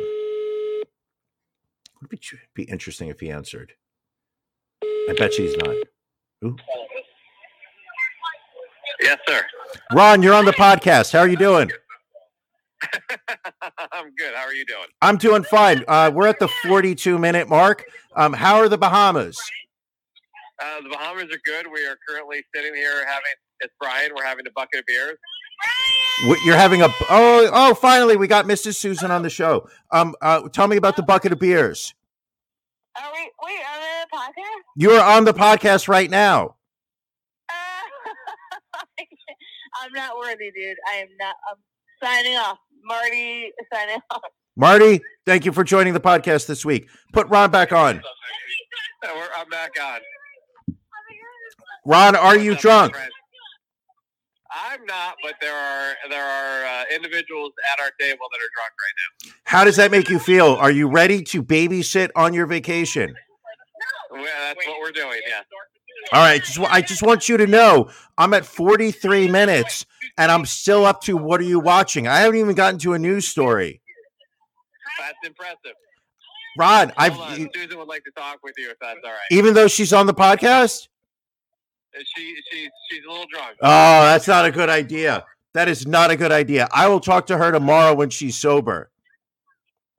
Would be be interesting if he answered. I bet she's not. Ooh. Yes, sir. Ron, you're on the podcast. How are you doing? I'm good. How are you doing? I'm doing fine. Uh, we're at the 42 minute mark. Um, how are the Bahamas? Uh, the Bahamas are good. We are currently sitting here having. It's Brian. We're having a bucket of beers. You're having a oh oh finally we got Mrs. Susan on the show. Um, uh, tell me about the bucket of beers. Are we wait on the podcast? You are on the podcast right now. Uh, I'm not worthy, dude. I am not. I'm signing off. Marty signing off. Marty, thank you for joining the podcast this week. Put Ron back on. I'm back on. Ron, are you drunk? I'm not, but there are there are uh, individuals at our table that are drunk right now. How does that make you feel? Are you ready to babysit on your vacation? Well, that's what we're doing. Yeah. All right. Just I just want you to know I'm at 43 minutes and I'm still up to what are you watching? I haven't even gotten to a news story. That's impressive. Rod, I've Susan would like to talk with you if that's all right. Even though she's on the podcast. She she she's a little drunk. Oh, that's not a good idea. That is not a good idea. I will talk to her tomorrow when she's sober.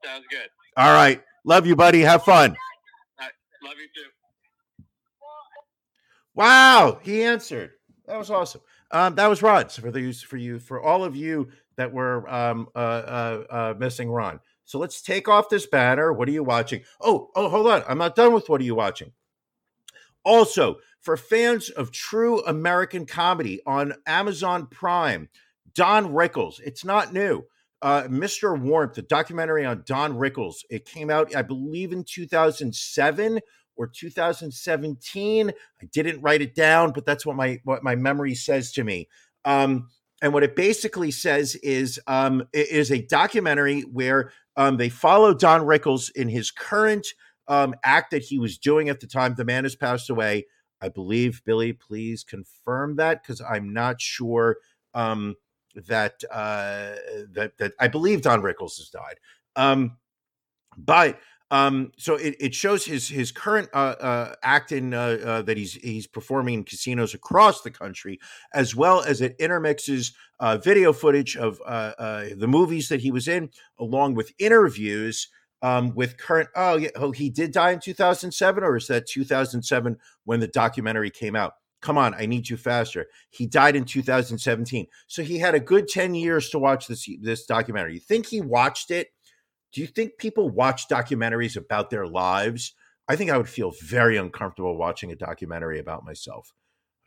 Sounds good. All right. Love you, buddy. Have fun. Right. Love you too. Wow, he answered. That was awesome. Um, that was Ron. So for the for you for all of you that were um, uh, uh, uh, missing Ron. So let's take off this banner. What are you watching? Oh, oh, hold on. I'm not done with what are you watching. Also, for fans of true American comedy on Amazon Prime, Don Rickles. It's not new. Uh, Mr. Warmth, the documentary on Don Rickles. It came out, I believe, in 2007 or 2017. I didn't write it down, but that's what my what my memory says to me. Um, and what it basically says is um, it is a documentary where um, they follow Don Rickles in his current um, act that he was doing at the time. The man has passed away. I believe Billy, please confirm that because I'm not sure um, that uh, that that I believe Don Rickles has died. Um, but Um, so it, it shows his his current uh, uh, acting uh, uh, that he's he's performing in casinos across the country, as well as it intermixes uh, video footage of uh, the movies that he was in, along with interviews um, with current. Oh, yeah, oh, he did die in 2007, or is that 2007 when the documentary came out? Come on, I need you faster. He died in 2017, so he had a good 10 years to watch this this documentary. You think he watched it? Do you think people watch documentaries about their lives? I think I would feel very uncomfortable watching a documentary about myself.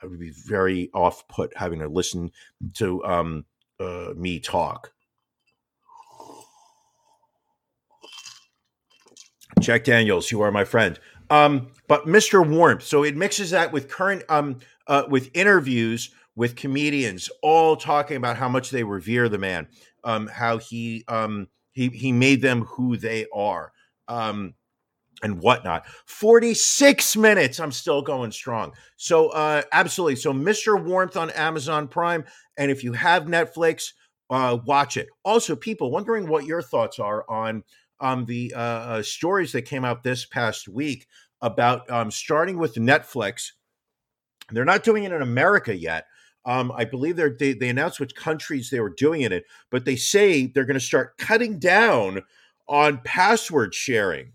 I would be very off put having to listen to um, uh, me talk. Jack Daniels, you are my friend. Um, but Mr. Warmth, so it mixes that with current, um, uh, with interviews with comedians, all talking about how much they revere the man, um, how he, um, he he made them who they are. Um, and whatnot. 46 minutes. I'm still going strong. So, uh, absolutely. So, Mr. Warmth on Amazon Prime. And if you have Netflix, uh, watch it. Also, people wondering what your thoughts are on um, the uh, uh, stories that came out this past week about um, starting with Netflix. They're not doing it in America yet, um, I believe they they announced which countries they were doing it in, but they say they're going to start cutting down on password sharing.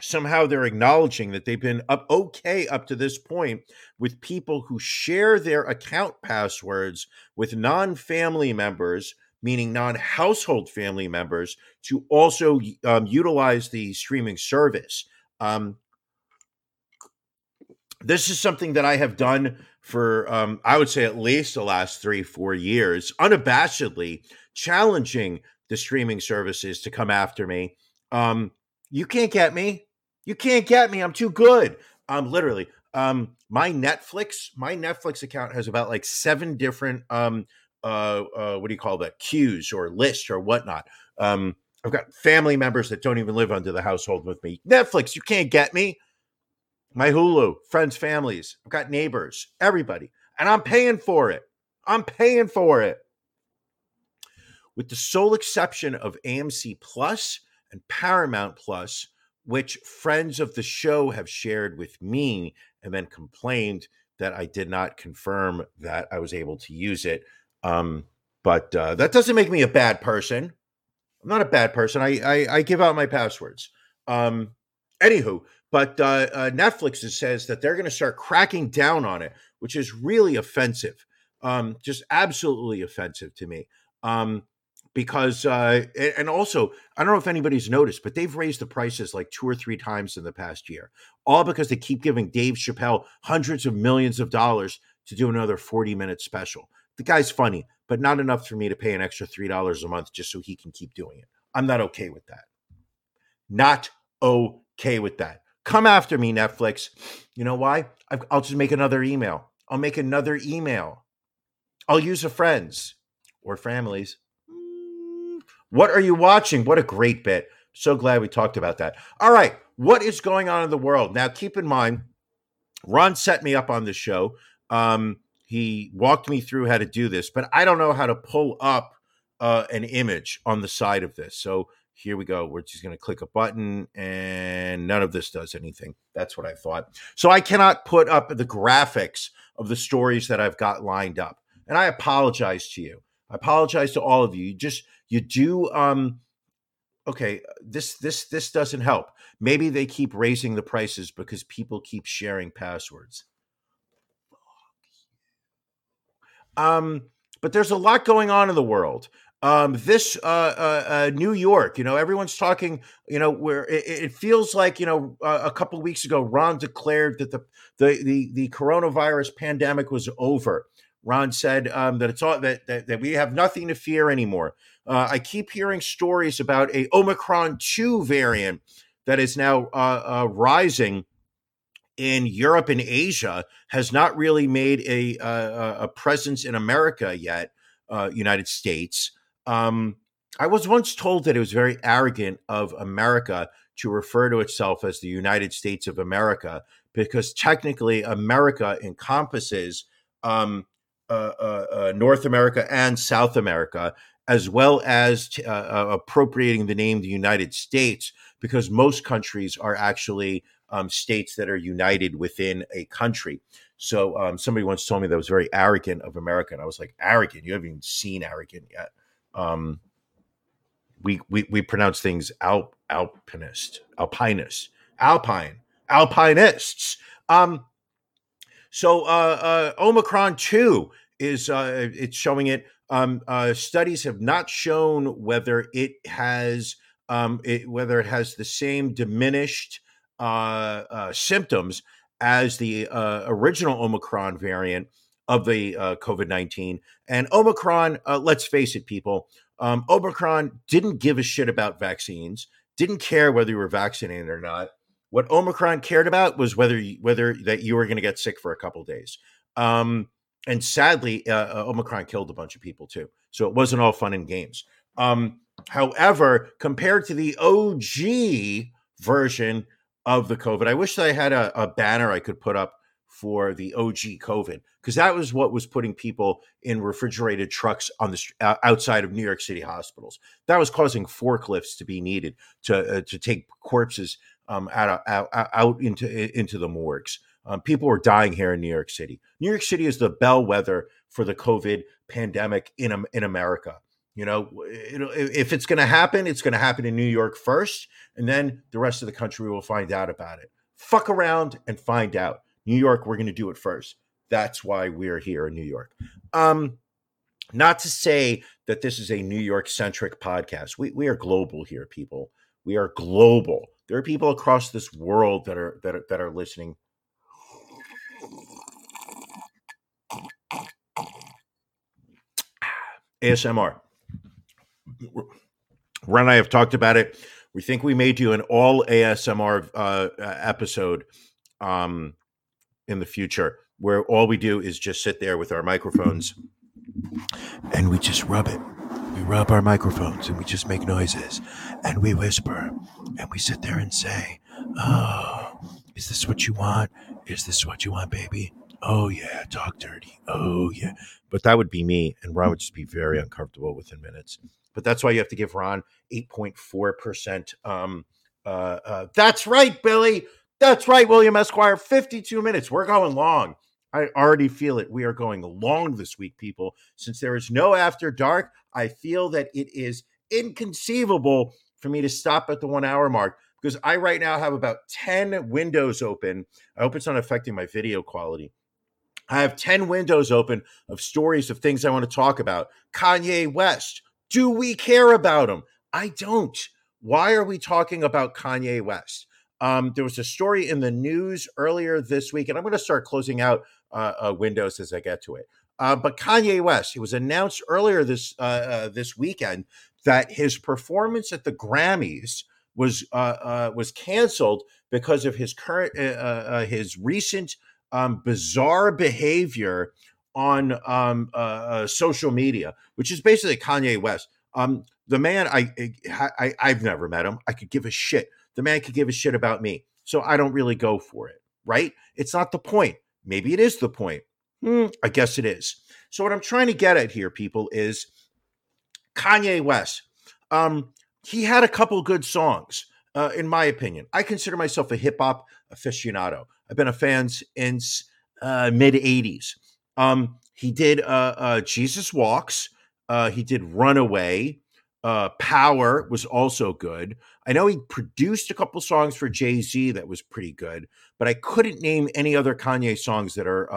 Somehow they're acknowledging that they've been up okay up to this point with people who share their account passwords with non-family members, meaning non-household family members, to also um, utilize the streaming service. Um, this is something that I have done for um, I would say at least the last three, four years, unabashedly challenging the streaming services to come after me. Um, you can't get me. You can't get me. I'm too good. Um, literally. Um, my Netflix, my Netflix account has about like seven different uh, uh what do you call that queues or lists or whatnot. Um, I've got family members that don't even live under the household with me. Netflix, you can't get me my Hulu, friends, families. I've got neighbors, everybody. And I'm paying for it. I'm paying for it. With the sole exception of AMC Plus and Paramount Plus, which friends of the show have shared with me and then complained that I did not confirm that I was able to use it. Um, but uh, that doesn't make me a bad person. I'm not a bad person. I I, I give out my passwords. Um, anywho, but uh, uh, Netflix says that they're going to start cracking down on it, which is really offensive, um, just absolutely offensive to me. Um, because uh, and also I don't know if anybody's noticed, but they've raised the prices like two or three times in the past year, all because they keep giving Dave Chappelle hundreds of millions of dollars to do another forty minute special. The guy's funny, but not enough for me to pay an extra three dollars a month just so he can keep doing it. I'm not okay with that. Not okay with that. Come after me, Netflix. You know why? I'll just make another email. I'll make another email. I'll use a friends or families. Mm, what are you watching? What a great bit. So glad we talked about that. All right. What is going on in the world? Now, keep in mind, Ron set me up on the show. Um, he walked me through how to do this, but I don't know how to pull up uh, an image on the side of this. So here we go. We're just going to click a button and none of this does anything. That's what I thought. So I cannot put up the graphics of the stories that I've got lined up. And I apologize to you. I apologize to all of you. You just you do um okay, this this this doesn't help. Maybe they keep raising the prices because people keep sharing passwords. Um but there's a lot going on in the world um, this uh, uh, uh, New York, you know, everyone's talking, you know, where it, it feels like, you know, uh, a couple weeks ago, Ron declared that the, the the the coronavirus pandemic was over. Ron said um, that it's all that, that, that we have nothing to fear anymore. Uh, I keep hearing stories about a Omicron two variant that is now uh, rising in Europe and Asia. Has not really made a a, a presence in America yet, United States. Um, I was once told that it was very arrogant of America to refer to itself as the United States of America because technically America encompasses um, uh, uh, uh, North America and South America. as well as t- uh, uh, appropriating the name the United States, because most countries are actually um, states that are united within a country. So um, somebody once told me that was very arrogant of America. And I was like, arrogant? You haven't even seen arrogant yet. Um, we, we we pronounce things alp, alpinist, alpinist, alpine, alpinists. Um, so uh, uh, Omicron two is uh, it's showing it. Um, uh, studies have not shown whether it has um, it, whether it has the same diminished symptoms as the uh, original Omicron variant of the uh, COVID 19. And Omicron, uh, let's face it, people, um, Omicron didn't give a shit about vaccines, didn't care whether you were vaccinated or not. What Omicron cared about was whether whether that you were going to get sick for a couple days. Um, and sadly, uh, uh, Omicron killed a bunch of people too. So it wasn't all fun and games. Um, however, compared to the OG version of the COVID, I wish I had a, a banner I could put up for the OG COVID because that was what was putting people in refrigerated trucks on the uh, outside of New York City hospitals. That was causing forklifts to be needed to uh, to take corpses um, out, out out into into the morgues. Um, people are dying here in New York City. New York City is the bellwether for the COVID pandemic in in America. You know, if it's going to happen, it's going to happen in New York first, and then the rest of the country will find out about it. Fuck around and find out. New York, we're going to do it first. That's why we're here in New York. Um, not to say that this is a New York centric podcast. We we are global here, people. We are global. There are people across this world that are that are, that are listening ASMR. Ron and I have talked about it. We think we may do an all ASMR uh, episode um, in the future where all we do is just sit there with our microphones and we just rub it. We rub our microphones and we just make noises and we whisper and we sit there and say, Oh, is this what you want? Is this what you want, baby? Oh, yeah, talk dirty. Oh, yeah. But that would be me, and Ron would just be very uncomfortable within minutes. But that's why you have to give Ron 8.4%. Um, uh, uh, that's right, Billy. That's right, William Esquire. 52 minutes. We're going long. I already feel it. We are going long this week, people. Since there is no after dark, I feel that it is inconceivable for me to stop at the one hour mark because I right now have about 10 windows open. I hope it's not affecting my video quality. I have 10 windows open of stories of things I want to talk about. Kanye West. Do we care about him? I don't. Why are we talking about Kanye West? Um, there was a story in the news earlier this week, and I'm going to start closing out uh, uh, windows as I get to it. Uh, but Kanye West, it was announced earlier this uh, uh, this weekend that his performance at the Grammys was uh, was canceled because of his current his recent um, bizarre behavior on um, uh, uh, social media, which is basically Kanye West. Um, the man, I, I, I've never met him. I could give a shit. The man could give a shit about me, so I don't really go for it. Right? It's not the point. Maybe it is the point. Hmm, I guess it is. So what I'm trying to get at here, people, is Kanye West. Um, he had a couple good songs, uh, in my opinion. I consider myself a hip hop aficionado. I've been a fan since uh, mid '80s. Um, he did uh, uh, Jesus Walks. Uh, he did Runaway. Uh, Power was also good. I know he produced a couple songs for Jay Z that was pretty good, but I couldn't name any other Kanye songs that are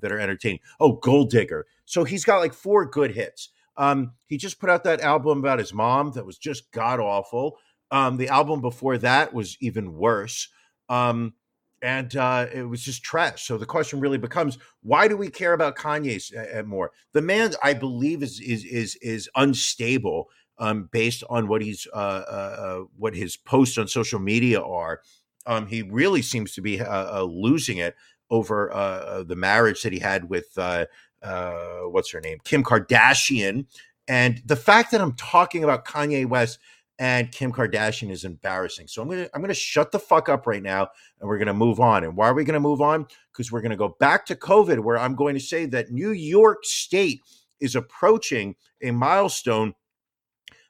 that are entertaining. Oh, Gold Digger. So he's got like four good hits. Um, he just put out that album about his mom that was just god awful. Um, the album before that was even worse. Um, and uh, it was just trash. So the question really becomes: Why do we care about Kanye uh, more? The man, I believe, is is is is unstable um, based on what he's uh, uh, uh what his posts on social media are. Um, he really seems to be uh, losing it over the marriage that he had with what's her name, Kim Kardashian, and the fact that I'm talking about Kanye West and Kim Kardashian is embarrassing. So I'm gonna I'm gonna shut the fuck up right now, and we're gonna move on. And why are we gonna move on? Because we're gonna go back to COVID, where I'm going to say that New York State is approaching a milestone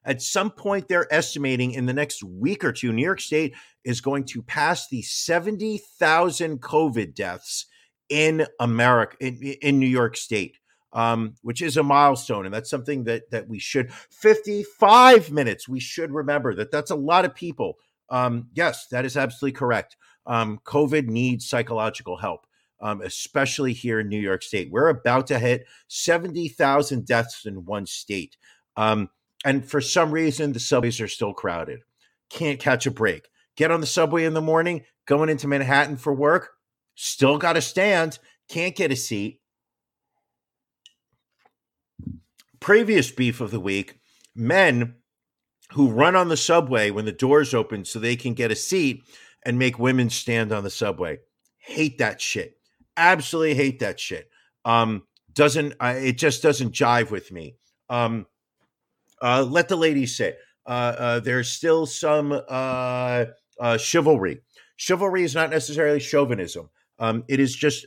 At some point, they're estimating in the next week or two, New York State is going to pass the 70,000 COVID deaths in America, in, in New York State. Um, which is a milestone, and that's something that that we should. Fifty-five minutes. We should remember that. That's a lot of people. Um, yes, that is absolutely correct. Um, COVID needs psychological help um, especially here in New York State. We're about to hit 70,000 deaths in one state. Um, and for some reason, the subways are still crowded. Can't catch a break. Get on the subway in the morning, going into Manhattan for work, still got to stand, can't get a seat. Previous beef of the week men who run on the subway when the doors open so they can get a seat and make women stand on the subway. Hate that shit absolutely hate that shit. Um, doesn't uh, it just doesn't jive with me. Um, uh, let the ladies sit. Uh, uh, there's still some uh, uh, chivalry. Chivalry is not necessarily chauvinism. Um, it is just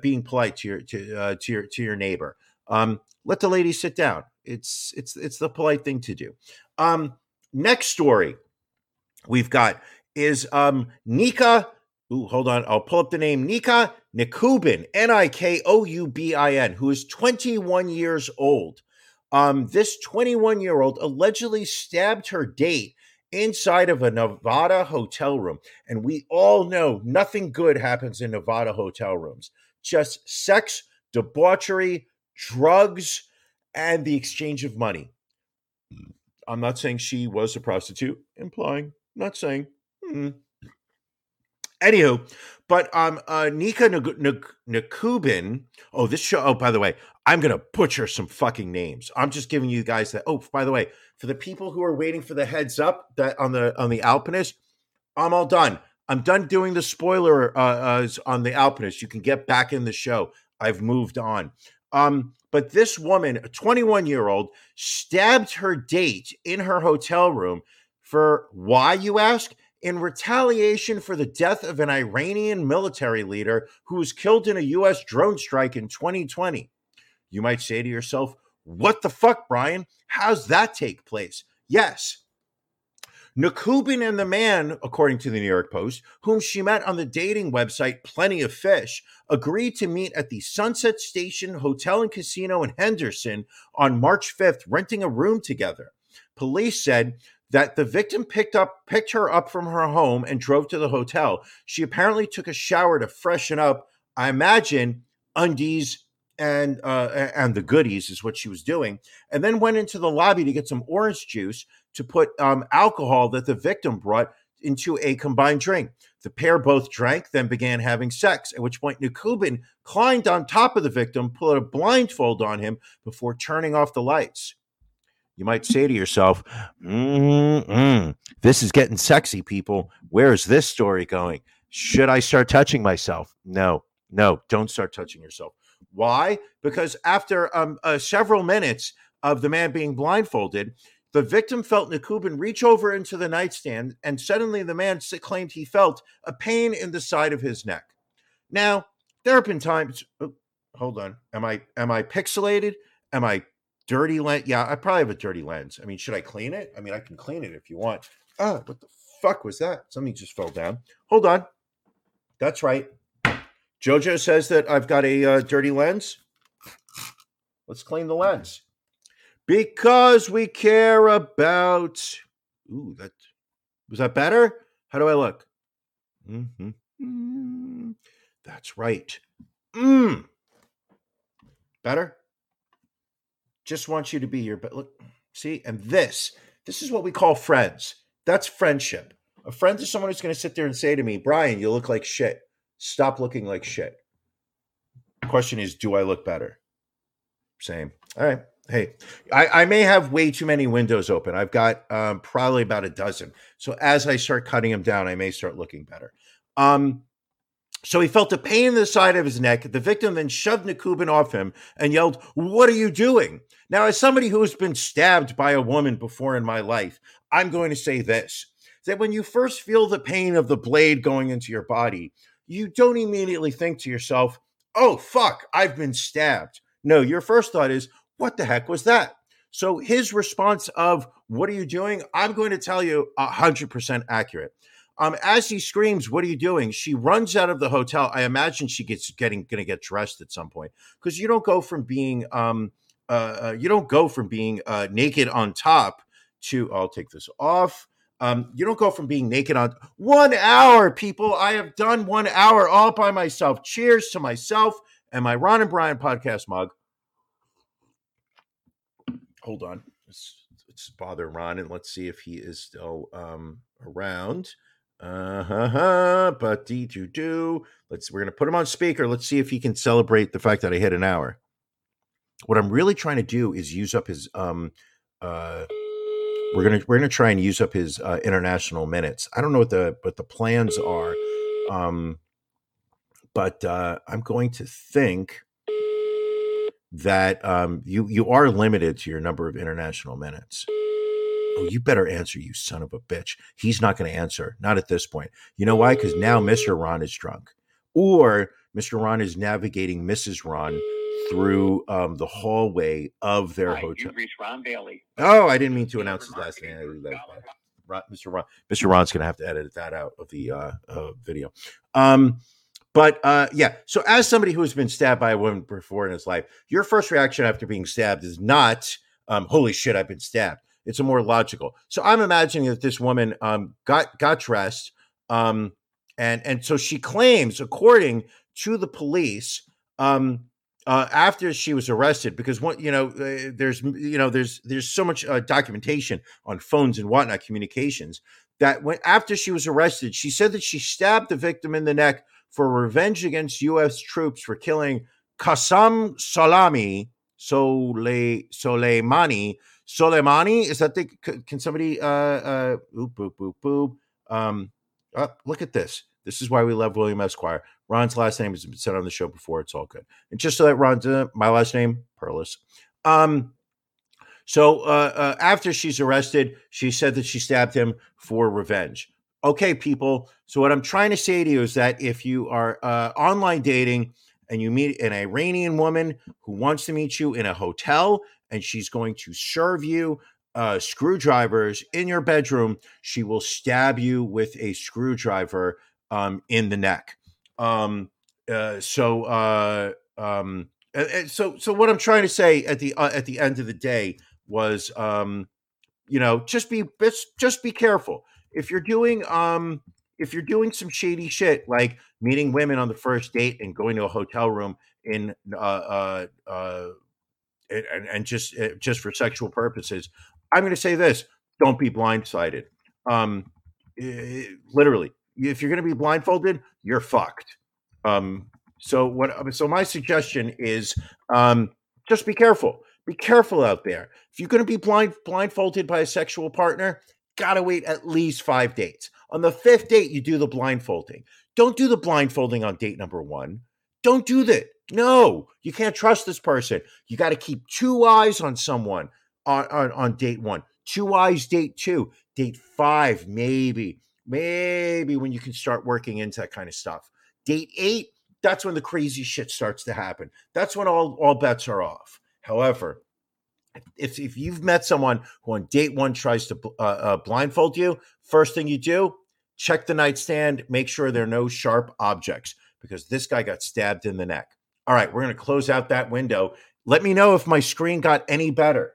being polite to your to to your to your neighbor. Um, let the lady sit down. It's it's it's the polite thing to do. Um, next story we've got is um, Nika Ooh, hold on. I'll pull up the name Nika Nikoubin, N I K O U B I N, who is 21 years old. Um, this 21 year old allegedly stabbed her date inside of a Nevada hotel room. And we all know nothing good happens in Nevada hotel rooms just sex, debauchery, drugs, and the exchange of money. I'm not saying she was a prostitute, implying, not saying. Hmm. Anywho, but um, uh, Nika Nikoubin. Oh, this show. Oh, by the way, I'm gonna butcher some fucking names. I'm just giving you guys that. Oh, by the way, for the people who are waiting for the heads up that on the on the Alpinist, I'm all done. I'm done doing the spoiler uh, uh, on the Alpinist. You can get back in the show. I've moved on. Um, but this woman, a 21 year old, stabbed her date in her hotel room for why you ask? in retaliation for the death of an Iranian military leader who was killed in a U.S. drone strike in 2020. You might say to yourself, What the fuck, Brian? How's that take place? Yes. Nikoubin and the man, according to the New York Post, whom she met on the dating website Plenty of Fish, agreed to meet at the Sunset Station Hotel and Casino in Henderson on March 5th, renting a room together. Police said that the victim picked up picked her up from her home and drove to the hotel. She apparently took a shower to freshen up. I imagine undies and uh, and the goodies is what she was doing, and then went into the lobby to get some orange juice to put um, alcohol that the victim brought into a combined drink. The pair both drank, then began having sex. At which point, Nikoubin climbed on top of the victim, put a blindfold on him before turning off the lights you might say to yourself, mm this is getting sexy, people. Where is this story going? Should I start touching myself? No, no, don't start touching yourself. Why? Because after um, uh, several minutes of the man being blindfolded, the victim felt Nikoubin reach over into the nightstand, and suddenly the man claimed he felt a pain in the side of his neck. Now, there have been times. Oh, hold on. Am I am I pixelated? Am I dirty lens. Yeah, I probably have a dirty lens. I mean, should I clean it? I mean, I can clean it if you want. Oh, what the fuck was that? Something just fell down. Hold on. That's right. Jojo says that I've got a uh, dirty lens. Let's clean the lens. Because we care about. Ooh, that was that better? How do I look? Mm-hmm. Mm-hmm. That's right. Mm. Better? just wants you to be here. But look, see, and this, this is what we call friends. That's friendship. A friend is someone who's going to sit there and say to me, Brian, you look like shit. Stop looking like shit. question is, do I look better? Same. All right. Hey, I, I may have way too many windows open. I've got um, probably about a dozen. So as I start cutting them down, I may start looking better. Um, so he felt a pain in the side of his neck. The victim then shoved Nikoubin off him and yelled, What are you doing? Now, as somebody who has been stabbed by a woman before in my life, I'm going to say this that when you first feel the pain of the blade going into your body, you don't immediately think to yourself, Oh, fuck, I've been stabbed. No, your first thought is, What the heck was that? So his response of "What are you doing?" I'm going to tell you hundred percent accurate. Um, as he screams, "What are you doing?" She runs out of the hotel. I imagine she gets getting going to get dressed at some point because you don't go from being um, uh, uh, you don't go from being uh, naked on top to I'll take this off. Um, you don't go from being naked on one hour, people. I have done one hour all by myself. Cheers to myself and my Ron and Brian podcast mug. Hold on. Let's, let's bother Ron and let's see if he is still um, around. Uh huh. But do do do. Let's. We're gonna put him on speaker. Let's see if he can celebrate the fact that I hit an hour. What I'm really trying to do is use up his um uh we're gonna we're gonna try and use up his uh, international minutes. I don't know what the what the plans are, um, but uh, I'm going to think that um, you you are limited to your number of international minutes. Oh, you better answer, you son of a bitch. He's not going to answer, not at this point. You know why? Because now Mr. Ron is drunk, or Mr. Ron is navigating Mrs. Ron through um, the hallway of their Hi, hotel. Ron Bailey. Oh, I didn't mean to announce his last name. Mr. Ron, Mr. Ron's going to have to edit that out of the uh, uh, video. Um, but uh, yeah, so as somebody who has been stabbed by a woman before in his life, your first reaction after being stabbed is not, um, "Holy shit, I've been stabbed." It's a more logical. So I'm imagining that this woman um, got got dressed, um, and and so she claims, according to the police, um, uh, after she was arrested because what you know uh, there's you know there's there's so much uh, documentation on phones and whatnot communications that when after she was arrested she said that she stabbed the victim in the neck for revenge against U.S. troops for killing Qasem Salami Sole Soleimani Soleimani is that the can somebody uh uh oop boop boop boop um uh, look at this this is why we love William Esquire Ron's last name has been said on the show before. It's all good. And just so that Ron's uh, my last name, Perlis. Um, so uh, uh, after she's arrested, she said that she stabbed him for revenge. Okay, people. So what I'm trying to say to you is that if you are uh, online dating and you meet an Iranian woman who wants to meet you in a hotel and she's going to serve you uh, screwdrivers in your bedroom, she will stab you with a screwdriver um, in the neck. Um, uh, so, uh, um, so, so what I'm trying to say at the uh, at the end of the day was, um, you know, just be just just be careful if you're doing um if you're doing some shady shit like meeting women on the first date and going to a hotel room in uh uh uh and, and just uh, just for sexual purposes i'm going to say this don't be blindsided. Um eh, literally if you're going to be blindfolded you're fucked. Um so what so my suggestion is um just be careful. Be careful out there. If you're going to be blind blindfolded by a sexual partner gotta wait at least five dates. On the fifth date you do the blindfolding. Don't do the blindfolding on date number one. Don't do that no you can't trust this person. You got to keep two eyes on someone on, on on date one. Two eyes date two. Date five maybe maybe when you can start working into that kind of stuff. Date eight that's when the crazy shit starts to happen. That's when all all bets are off. However if, if you've met someone who on date one tries to uh, uh, blindfold you first thing you do check the nightstand make sure there are no sharp objects because this guy got stabbed in the neck. All right we're going to close out that window. Let me know if my screen got any better.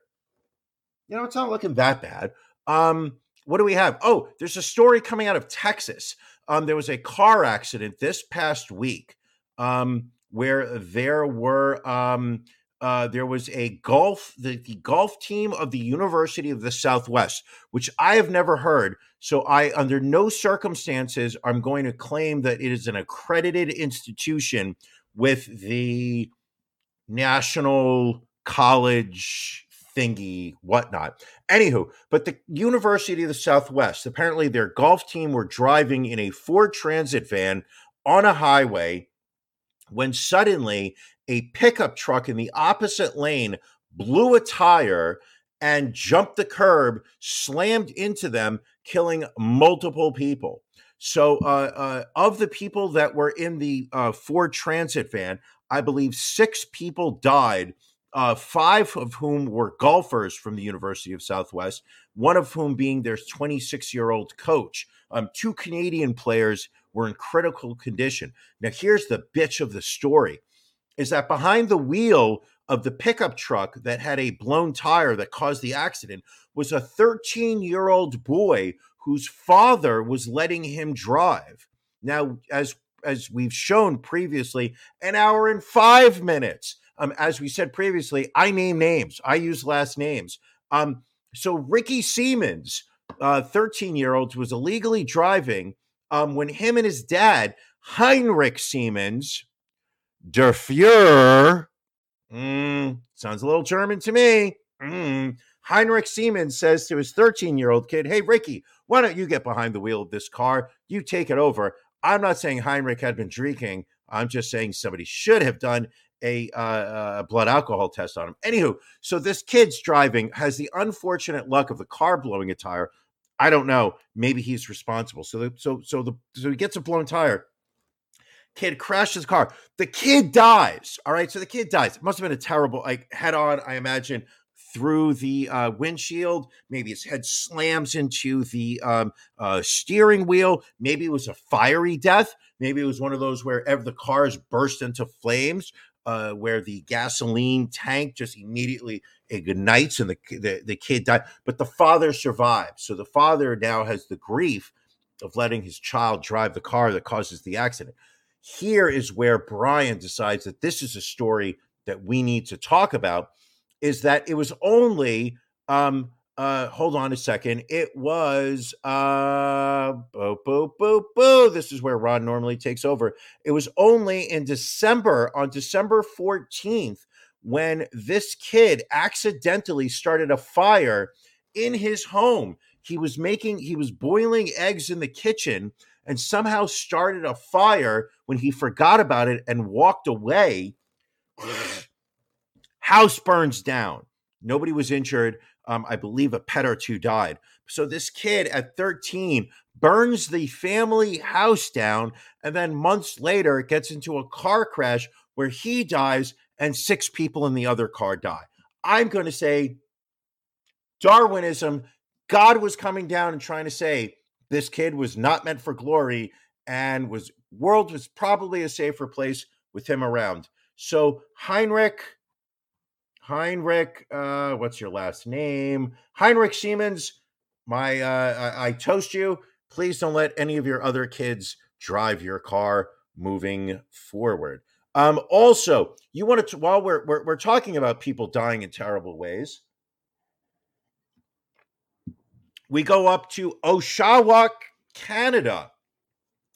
You know it's not looking that bad. Um what do we have? Oh there's a story coming out of texas. Um there was a car accident this past week um where there were um uh, there was a golf the, the golf team of the university of the southwest which i have never heard. So i under no circumstances i'm going to claim that it is an accredited institution with the national college thingy whatnot. Anywho but the university of the southwest apparently their golf team were driving in a ford transit van on a highway when suddenly a pickup truck in the opposite lane blew a tire and jumped the curb, slammed into them, killing multiple people. So, uh, uh, of the people that were in the uh, Ford Transit van, I believe six people died uh, five of whom were golfers from the University of Southwest, one of whom being their 26 year old coach. Um, two Canadian players were in critical condition. Now, here's the bitch of the story is that behind the wheel of the pickup truck that had a blown tire that caused the accident was a 13 year old boy whose father was letting him drive. Now, as as we've shown previously, an hour and five minutes. Um, as we said previously, I name names. I use last names. Um, so Ricky Siemens, uh, 13 year old, was illegally driving um, when him and his dad, Heinrich Siemens, der Fuhrer, mm, sounds a little German to me. Mm, Heinrich Siemens says to his 13 year old kid, Hey, Ricky, why don't you get behind the wheel of this car? You take it over. I'm not saying Heinrich had been drinking. I'm just saying somebody should have done a uh, blood alcohol test on him. Anywho, so this kid's driving has the unfortunate luck of the car blowing a tire. I don't know. Maybe he's responsible. So, the, so, so the so he gets a blown tire. Kid crashes car. The kid dies. All right. So the kid dies. It must have been a terrible, like head on. I imagine through the uh, windshield. Maybe his head slams into the um, uh, steering wheel. Maybe it was a fiery death. Maybe it was one of those where ever the cars burst into flames, uh, where the gasoline tank just immediately ignites and the, the, the kid died. But the father survived. So the father now has the grief of letting his child drive the car that causes the accident. Here is where Brian decides that this is a story that we need to talk about is that it was only um uh hold on a second it was uh boo boo boo boo this is where ron normally takes over. It was only in december on december 14th when this kid accidentally started a fire in his home. He was making he was boiling eggs in the kitchen and somehow started a fire when he forgot about it and walked away House burns down. Nobody was injured. Um, I believe a pet or two died. So this kid at 13 burns the family house down, and then months later gets into a car crash where he dies and six people in the other car die. I'm going to say Darwinism. God was coming down and trying to say this kid was not meant for glory and was world was probably a safer place with him around. So Heinrich Heinrich, uh, what's your last name? Heinrich Siemens. My, uh, I, I toast you. Please don't let any of your other kids drive your car moving forward. Um, also, you want to while we're, we're we're talking about people dying in terrible ways, we go up to Oshawa, Canada,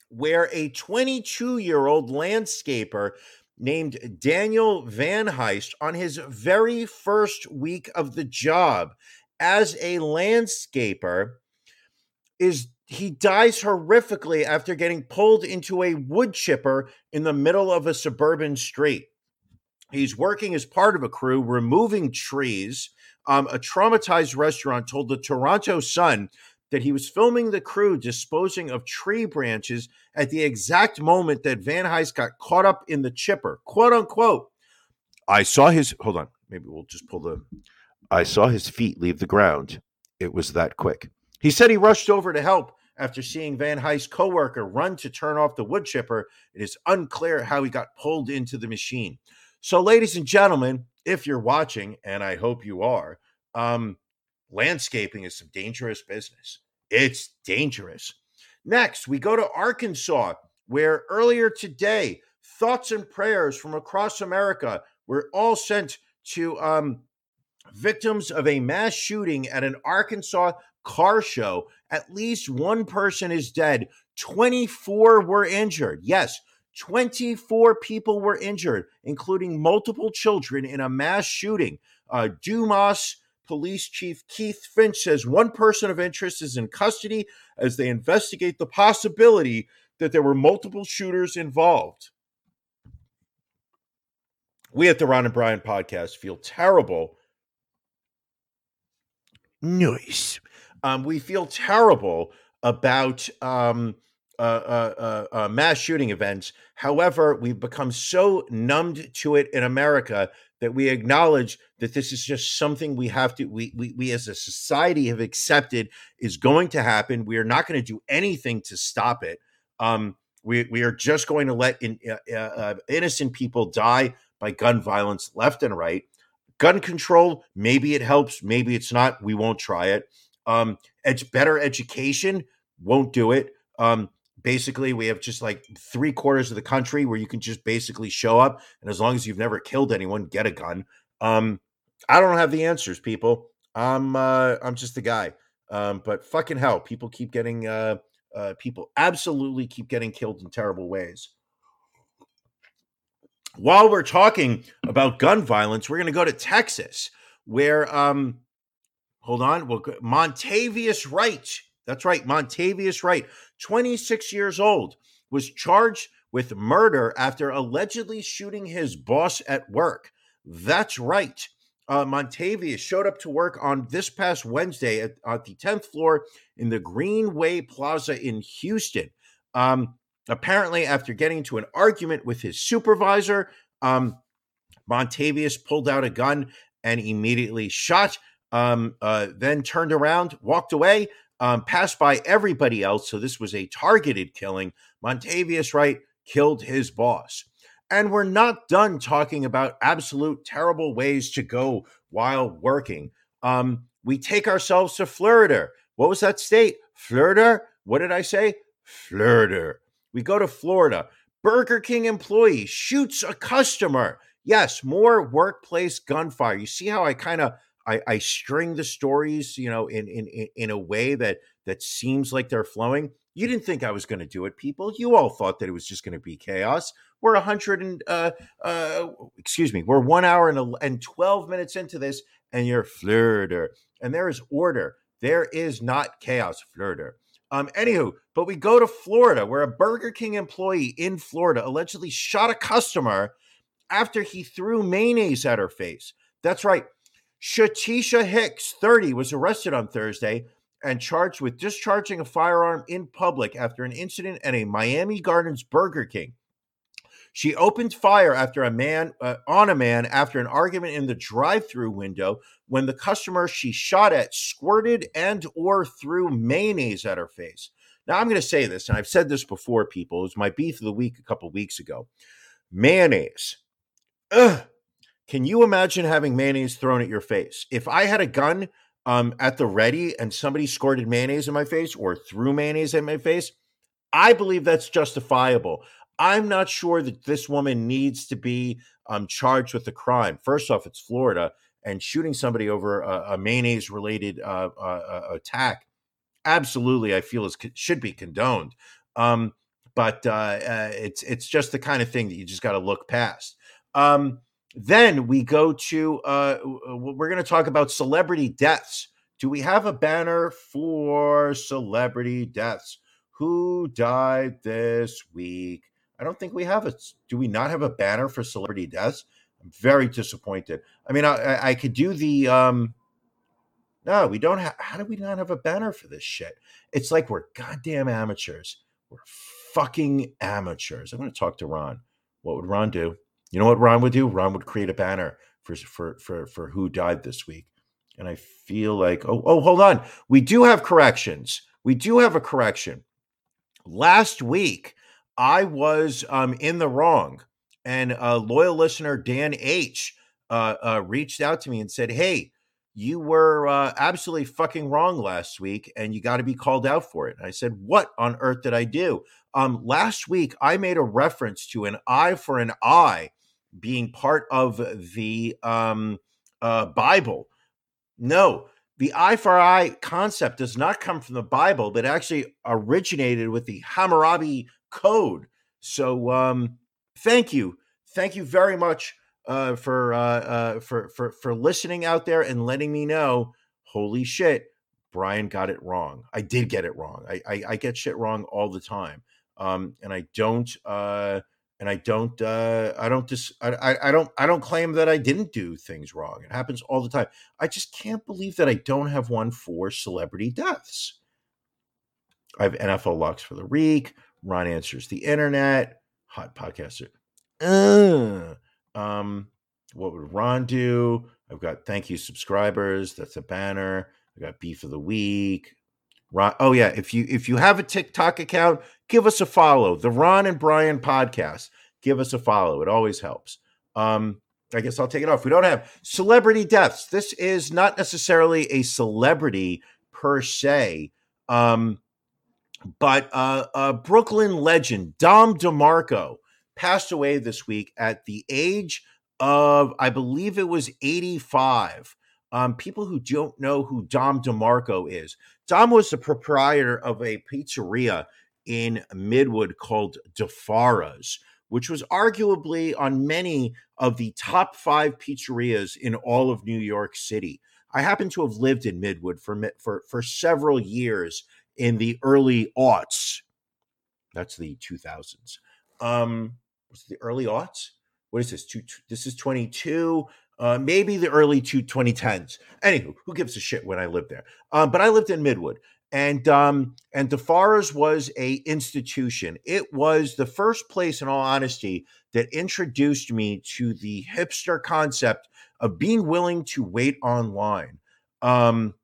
where a 22 year old landscaper named Daniel Van Heist on his very first week of the job as a landscaper is he dies horrifically after getting pulled into a wood chipper in the middle of a suburban street. He's working as part of a crew removing trees. Um, a traumatized restaurant told the Toronto Sun that he was filming the crew disposing of tree branches at the exact moment that Van Heist got caught up in the chipper, quote unquote. I saw his, hold on, maybe we'll just pull the, I saw his feet leave the ground. It was that quick. He said he rushed over to help after seeing Van Heist's coworker run to turn off the wood chipper. It is unclear how he got pulled into the machine. So, ladies and gentlemen, if you're watching, and I hope you are, um, landscaping is some dangerous business. It's dangerous. Next, we go to Arkansas, where earlier today, thoughts and prayers from across America were all sent to um, victims of a mass shooting at an Arkansas car show. At least one person is dead, 24 were injured. Yes, 24 people were injured, including multiple children in a mass shooting. Uh, Dumas Police Chief Keith Finch says one person of interest is in custody as they investigate the possibility that there were multiple shooters involved. We at the Ron and Brian podcast feel terrible. Nice. Um, we feel terrible about um, uh, uh, uh, uh, mass shooting events. However, we've become so numbed to it in America that we acknowledge that this is just something we have to, we, we, we as a society have accepted is going to happen. We are not going to do anything to stop it. Um, we, we are just going to let in, uh, uh, innocent people die by gun violence left and right. Gun control, maybe it helps, maybe it's not. We won't try it. Um, it's better education, won't do it. Um, basically we have just like three quarters of the country where you can just basically show up and as long as you've never killed anyone get a gun. Um i don't have the answers people. I'm uh i'm just a guy. Um but fucking hell people keep getting uh uh people absolutely keep getting killed in terrible ways. While we're talking about gun violence we're going to go to texas where um hold on well montavious wright that's right montavious wright 26 years old, was charged with murder after allegedly shooting his boss at work. That's right. Uh, Montavious showed up to work on this past Wednesday at, at the 10th floor in the Greenway Plaza in Houston. Um, apparently, after getting into an argument with his supervisor, um, Montavious pulled out a gun and immediately shot. Um, uh, then turned around, walked away, um, passed by everybody else. So this was a targeted killing. Montavious Wright killed his boss. And we're not done talking about absolute terrible ways to go while working. Um, we take ourselves to Florida. What was that state? Florida? What did I say? Florida. We go to Florida. Burger King employee shoots a customer. Yes, more workplace gunfire. You see how I kind of I, I string the stories, you know, in in in a way that that seems like they're flowing. You didn't think I was going to do it, people. You all thought that it was just going to be chaos. We're a hundred and uh, uh, excuse me, we're one hour and, and twelve minutes into this, and you're flirter, and there is order. There is not chaos, flirter. Um, anywho, but we go to Florida, where a Burger King employee in Florida allegedly shot a customer after he threw mayonnaise at her face. That's right. Shatisha Hicks, 30, was arrested on Thursday and charged with discharging a firearm in public after an incident at a Miami Gardens Burger King. She opened fire after a man uh, on a man after an argument in the drive-through window when the customer she shot at squirted and or threw mayonnaise at her face. Now I'm going to say this, and I've said this before, people. It was my beef of the week a couple weeks ago. Mayonnaise. Ugh can you imagine having mayonnaise thrown at your face? If I had a gun um, at the ready and somebody squirted mayonnaise in my face or threw mayonnaise at my face, I believe that's justifiable. I'm not sure that this woman needs to be um, charged with a crime. First off, it's Florida, and shooting somebody over a, a mayonnaise related uh, uh, uh, attack, absolutely, I feel is should be condoned. Um, but uh, uh, it's it's just the kind of thing that you just got to look past. Um, then we go to uh, we're going to talk about celebrity deaths. Do we have a banner for celebrity deaths? Who died this week? I don't think we have it. Do we not have a banner for celebrity deaths? I'm very disappointed. I mean, I, I could do the. um No, we don't have. How do we not have a banner for this shit? It's like we're goddamn amateurs. We're fucking amateurs. I'm going to talk to Ron. What would Ron do? You know what Ron would do? Ron would create a banner for for for for who died this week. And I feel like oh oh hold on. We do have corrections. We do have a correction. Last week I was um in the wrong and a loyal listener Dan H uh, uh reached out to me and said, "Hey, you were uh, absolutely fucking wrong last week and you got to be called out for it. And I said, What on earth did I do? Um, last week, I made a reference to an eye for an eye being part of the um, uh, Bible. No, the eye for eye concept does not come from the Bible, but actually originated with the Hammurabi Code. So, um, thank you, thank you very much uh, for uh, uh, for for for listening out there and letting me know. Holy shit, Brian got it wrong. I did get it wrong. I I, I get shit wrong all the time, um, and I don't. And I don't uh, I don't dis I, I don't I don't claim that I didn't do things wrong. It happens all the time. I just can't believe that I don't have one for celebrity deaths. I have NFL locks for the week. Ron answers the internet. Hot podcaster. Uh, um, what would Ron do? I've got thank you subscribers. That's a banner. I got beef of the week. Ron, oh yeah, if you if you have a TikTok account, give us a follow. The Ron and Brian podcast. Give us a follow. It always helps. Um, I guess I'll take it off. We don't have celebrity deaths. This is not necessarily a celebrity per se. Um, but uh, uh, Brooklyn legend Dom DeMarco passed away this week at the age of, I believe it was 85. Um, people who don't know who Dom DeMarco is, Dom was the proprietor of a pizzeria in Midwood called Di Fara's, which was arguably on many of the top five pizzerias in all of New York City. I happen to have lived in Midwood for for for several years in the early aughts. That's the 2000s. Um, was the early aughts? What is this? Two, this is 22. Uh, maybe the early two, 2010s. Anywho, who gives a shit when I lived there? Um, but I lived in Midwood, and um, and Di Fara's was a institution. It was the first place, in all honesty, that introduced me to the hipster concept of being willing to wait online. Um,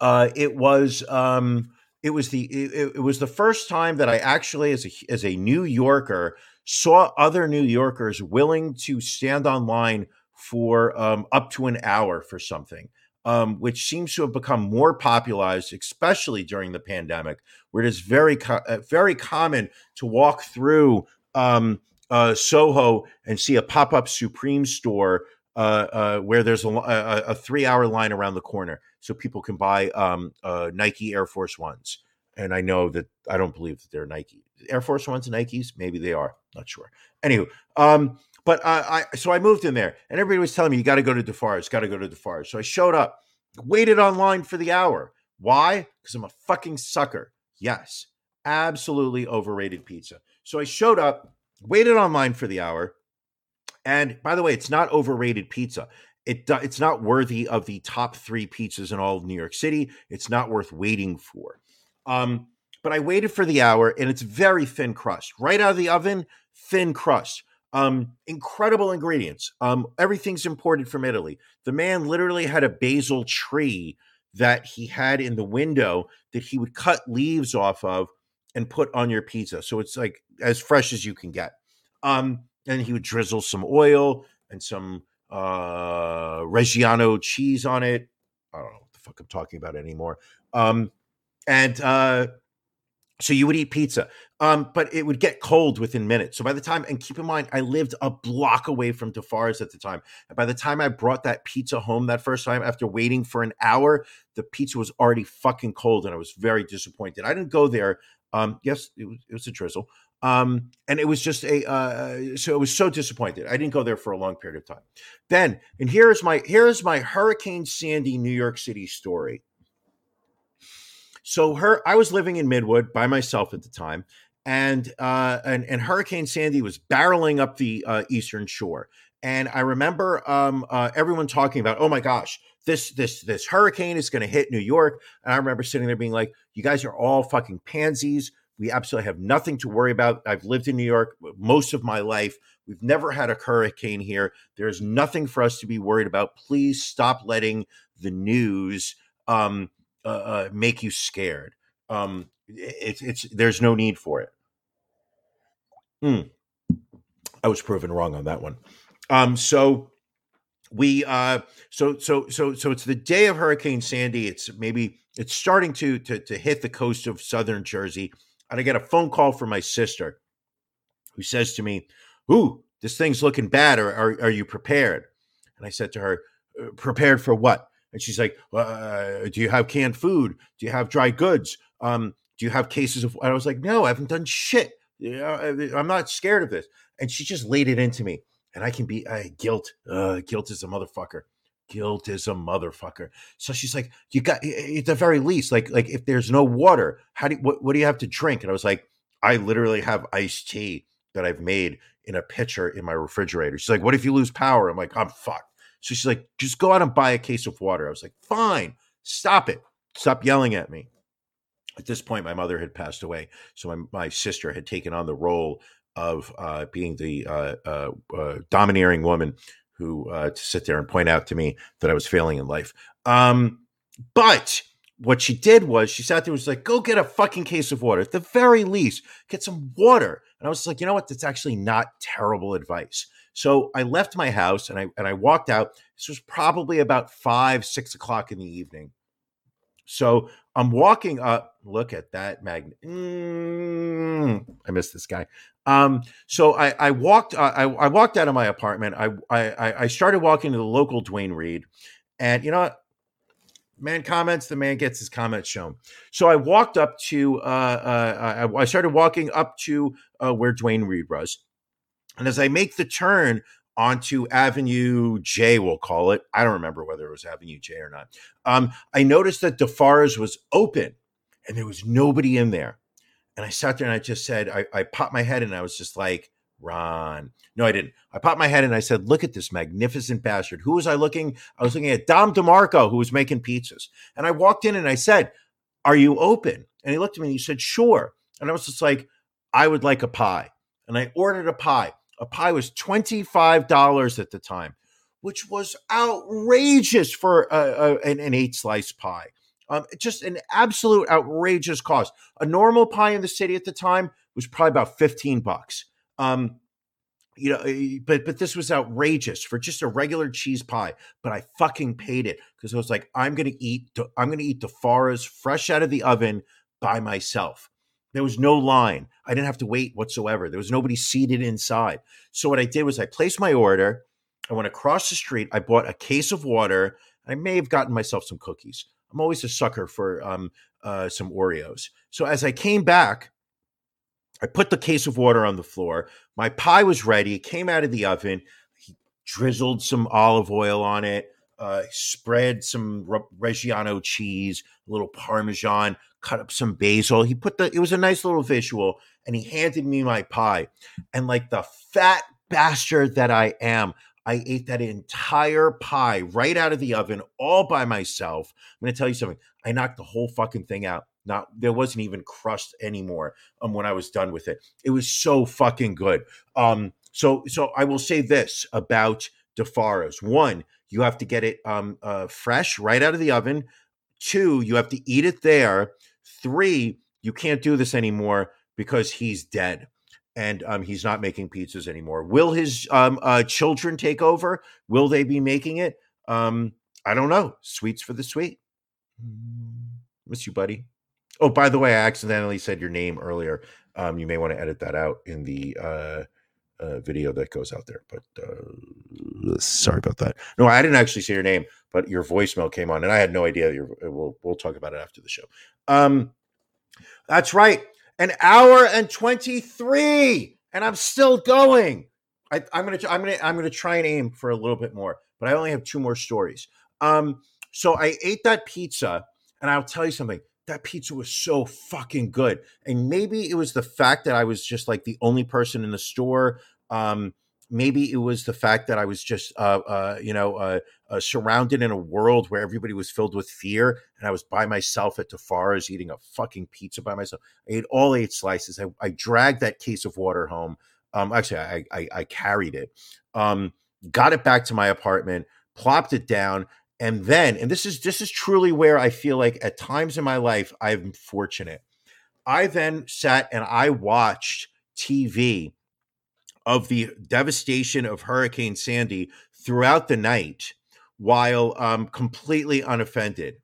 uh, it was um, it was the it, it, was the first time that I actually, as a as a New Yorker, saw other New Yorkers willing to stand online for um, up to an hour for something. Um, which seems to have become more popularized, especially during the pandemic, where it is very, co- uh, very common to walk through um, uh, Soho and see a pop up Supreme store uh, uh, where there's a, a, a, three hour line around the corner so people can buy um, uh, Nike Air Force Ones. And I know that I don't believe that they're Nike Air Force Ones and Nikes. Maybe they are. Not sure. Anywho, um, but I I so I moved in there, and everybody was telling me you got to go to Di Fara's, got to go to Di Fara's. So I showed up, waited online for the hour. Why? Because I'm a fucking sucker. Yes, absolutely overrated pizza. So I showed up, waited online for the hour, and by the way, it's not overrated pizza. It it's not worthy of the top three pizzas in all of New York City. It's not worth waiting for. Um, but I waited for the hour, and it's very thin crust, right out of the oven, thin crust. Um, incredible ingredients. Um, everything's imported from Italy. The man literally had a basil tree that he had in the window that he would cut leaves off of and put on your pizza. So it's like as fresh as you can get. Um, and he would drizzle some oil and some uh Reggiano cheese on it. I don't know what the fuck I'm talking about anymore. Um, and uh, so you would eat pizza, um, but it would get cold within minutes. So by the time, and keep in mind, I lived a block away from Di Fara's at the time. And by the time I brought that pizza home that first time, after waiting for an hour, the pizza was already fucking cold, and I was very disappointed. I didn't go there. Um, yes, it was, it was a drizzle. Um, and it was just a uh, so it was so disappointed. I didn't go there for a long period of time. Then, and here is my here is my Hurricane Sandy New York City story. So her, I was living in Midwood by myself at the time, and uh, and, and Hurricane Sandy was barreling up the uh, eastern shore. And I remember um, uh, everyone talking about, oh my gosh, this this this hurricane is going to hit New York. And I remember sitting there being like, you guys are all fucking pansies. We absolutely have nothing to worry about. I've lived in New York most of my life. We've never had a hurricane here. There's nothing for us to be worried about. Please stop letting the news um, uh, uh, make you scared. Um, it's it's there's no need for it. Hmm. I was proven wrong on that one. Um, so we uh so so so so it's the day of hurricane sandy it's maybe it's starting to to to hit the coast of southern jersey and I get a phone call from my sister who says to me, Ooh, this thing's looking bad. Are, are, are you prepared? And I said to her, uh, Prepared for what? And she's like, uh, Do you have canned food? Do you have dry goods? Um, do you have cases of. I was like, No, I haven't done shit. I'm not scared of this. And she just laid it into me. And I can be uh, guilt. Uh, guilt is a motherfucker guilt is a motherfucker. So she's like, you got at the very least, like like if there's no water, how do you, what what do you have to drink? And I was like, I literally have iced tea that I've made in a pitcher in my refrigerator. She's like, what if you lose power? I'm like, I'm fucked. So she's like, just go out and buy a case of water. I was like, fine, stop it, stop yelling at me. At this point, my mother had passed away, so my, my sister had taken on the role of uh, being the uh, uh, uh domineering woman who uh, to sit there and point out to me that I was failing in life. Um, but what she did was she sat there and was like, go get a fucking case of water. At the very least, get some water. And I was like, you know what? That's actually not terrible advice. So I left my house and I and I walked out. This was probably about five, six o'clock in the evening. So I'm walking up. Look at that magnet. Mm, I missed this guy. Um, so I, I walked. Uh, I, I walked out of my apartment. I, I I started walking to the local Duane Reade, and you know what? Man comments, the man gets his comments shown. So I walked up to. Uh, uh, I, I started walking up to uh, where Duane Reade was, and as I make the turn onto Avenue J, we'll call it. I don't remember whether it was Avenue J or not. Um, I noticed that Defar's was open and there was nobody in there. And I sat there and I just said, I, I popped my head and I was just like, Ron. No, I didn't. I popped my head and I said, Look at this magnificent bastard. Who was I looking? I was looking at Dom DeMarco, who was making pizzas. And I walked in and I said, Are you open? And he looked at me and he said, Sure. And I was just like, I would like a pie. And I ordered a pie. A pie was $25 at the time, which was outrageous for a, a, an, an eight slice pie. Um, just an absolute outrageous cost. A normal pie in the city at the time was probably about 15 bucks. Um, you know, eh, but but this was outrageous for just a regular cheese pie. But I fucking paid it because I was like, I'm gonna eat, I'm gonna eat Defar's fresh out of the oven by myself. There was no line. I didn't have to wait whatsoever. There was nobody seated inside. So what I did was I placed my order. I went across the street. I bought a case of water. I may have gotten myself some cookies. I'm always a sucker for um, uh, some Oreos. So as I came back, I put the case of water on the floor. My pie was ready. It came out of the oven. He drizzled some olive oil on it, uh, spread some Reggiano cheese, a little Parmesan, cut up some basil. He put the, it was a nice little visual, and he handed me my pie. And like the fat bastard that I am, I ate that entire pie right out of the oven all by myself. I'm going to tell you something. I knocked the whole fucking thing out. Not there wasn't even crust anymore um, when I was done with it. It was so fucking good. Um, so so I will say this about Defar's. One, you have to get it um, uh, fresh right out of the oven. Two, you have to eat it there. Three, you can't do this anymore because he's dead and um, he's not making pizzas anymore. Will his um, uh, children take over? Will they be making it? Um, I don't know. Sweets for the sweet. Miss you, buddy. Oh, by the way, I accidentally said your name earlier. Um, you may want to edit that out in the uh, uh, video that goes out there. But uh, sorry about that. No, I didn't actually say your name, but your voicemail came on, and I had no idea. You're, we'll we'll talk about it after the show. Um, that's right. An hour and twenty three, and I'm still going. I, am gonna I'm gonna I'm gonna try and aim for a little bit more, but I only have two more stories. Um, so I ate that pizza, and I'll tell you something that pizza was so fucking good. And maybe it was the fact that I was just like the only person in the store. Um, maybe it was the fact that I was just, uh, uh, you know, uh, uh surrounded in a world where everybody was filled with fear, and I was by myself at Defar's eating a fucking pizza by myself. I ate all eight slices. I, I dragged that case of water home. Um, actually, I, I, I carried it. Um, got it back to my apartment, plopped it down, and then and this is this is truly where i feel like at times in my life i'm fortunate i then sat and i watched tv of the devastation of hurricane sandy throughout the night while um completely unoffended.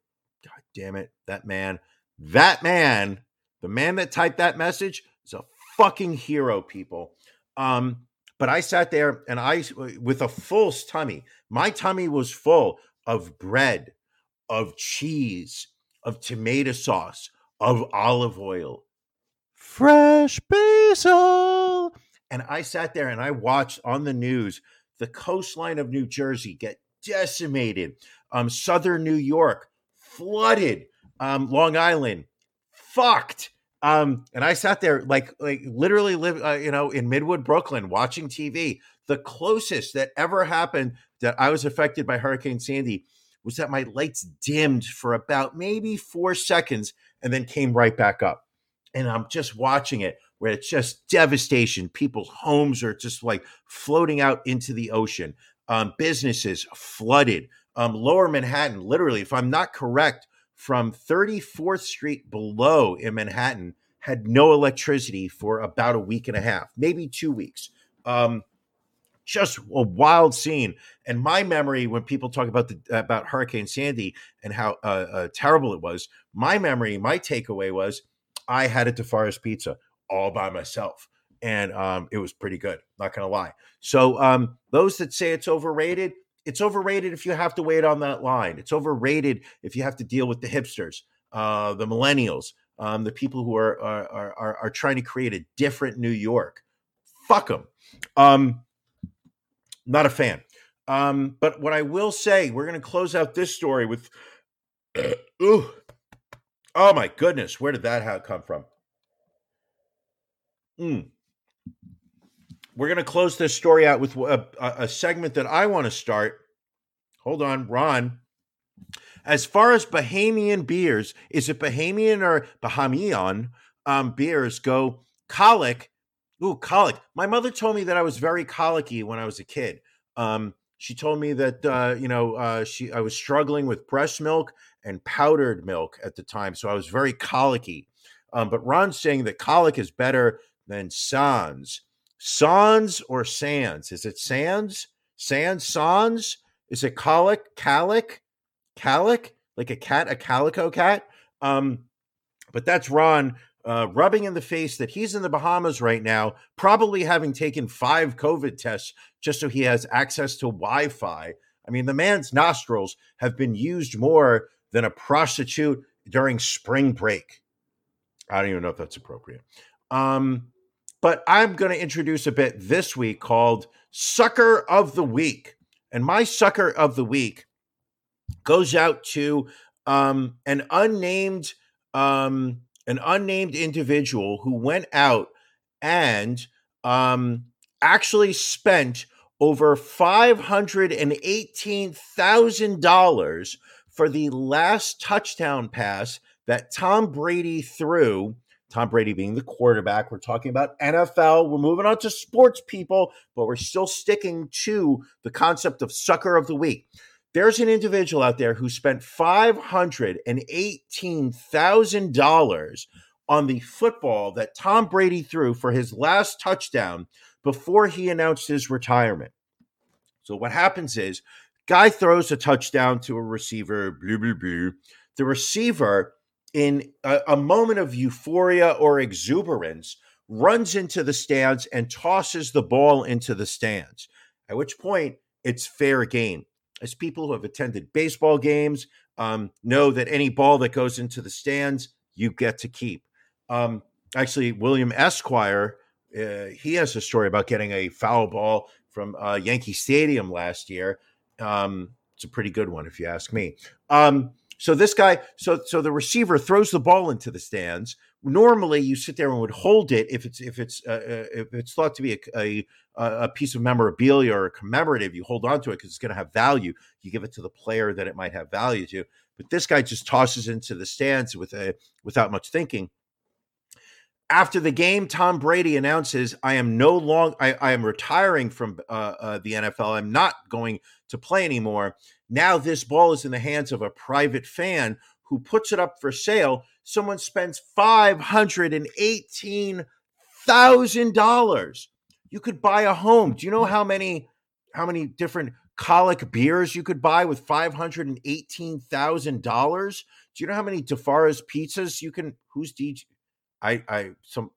God damn it that man that man the man that typed that message is a fucking hero people. Um but I sat there and I, with a full tummy, my tummy was full of bread, of cheese, of tomato sauce, of olive oil, fresh basil. And I sat there and I watched on the news the coastline of New Jersey get decimated, um, southern New York flooded, um, Long Island fucked. Um, and I sat there like like literally live uh, you know in Midwood, Brooklyn, watching TV. The closest that ever happened that I was affected by Hurricane Sandy was that my lights dimmed for about maybe four seconds, and then came right back up. And I'm just watching it where it's just devastation. People's homes are just like floating out into the ocean. Um, businesses flooded. Um, Lower Manhattan, literally, if I'm not correct, from 34th Street below in Manhattan had no electricity for about a week and a half, maybe two weeks. Um, just a wild scene. And my memory, when people talk about the about Hurricane Sandy and how uh, uh, terrible it was, my memory, my takeaway was, I had a DeForest pizza all by myself, and um, it was pretty good. Not gonna lie. So um, those that say it's overrated, it's overrated if you have to wait on that line. It's overrated if you have to deal with the hipsters, uh, the millennials, um, the people who are, are are are trying to create a different New York. Fuck them. Um, not a fan. Um, but what I will say, we're going to close out this story with, ooh, oh my goodness, where did that come from? Mm. We're going to close this story out with a, a segment that I want to start. Hold on, Ron. As far as Bahamian beers, is it Bahamian or Bahamian um, beers go? Colic Ooh, colic. My mother told me that I was very colicky when I was a kid. Um, she told me that uh, you know uh, she I was struggling with breast milk and powdered milk at the time, so I was very colicky. Um, but Ron's saying that colic is better than sans. Sans or sans? Is it sans? Sans? Sans? Is it colic? Calic? Calic? Like a cat? A calico cat? Um, but that's Ron uh, rubbing in the face that he's in the Bahamas right now, probably having taken five COVID tests just so he has access to Wi Fi. I mean, the man's nostrils have been used more than a prostitute during spring break. I don't even know if that's appropriate. Um, but I'm going to introduce a bit this week called Sucker of the Week. And my Sucker of the Week goes out to um, an unnamed um, an unnamed individual who went out and um, actually spent over $518,000 for the last touchdown pass that Tom Brady threw. Tom Brady being the quarterback. We're talking about NFL. We're moving on to sports people, but we're still sticking to the concept of sucker of the week. There's an individual out there who spent $518,000 on the football that Tom Brady threw for his last touchdown before he announced his retirement. So what happens is, guy throws a touchdown to a receiver, blah, blah, blah. The receiver, in a, a moment of euphoria or exuberance, runs into the stands and tosses the ball into the stands. At which point, it's fair game as people who have attended baseball games um, know that any ball that goes into the stands, you get to keep. Um, actually, William Esquire, uh, he has a story about getting a foul ball from uh, Yankee Stadium last year. Um, it's a pretty good one, if you ask me. Um, so this guy, so so the receiver throws the ball into the stands. Normally, you sit there and would hold it if it's if it's uh, uh if it's thought to be a, a, a piece of memorabilia or a commemorative. You hold on to it because it's going to have value. You give it to the player that it might have value to. But this guy just tosses into the stands with a without much thinking. After the game, Tom Brady announces, "I am no long. I, I, am retiring from uh, uh, the NFL. I'm not going to play anymore." Now this ball is in the hands of a private fan who puts it up for sale. Someone spends five hundred and eighteen thousand dollars. You could buy a home. Do you know how many how many different colic beers you could buy with five hundred and eighteen thousand dollars? Do you know how many DeForest pizzas you can? Who's DJ? I I some.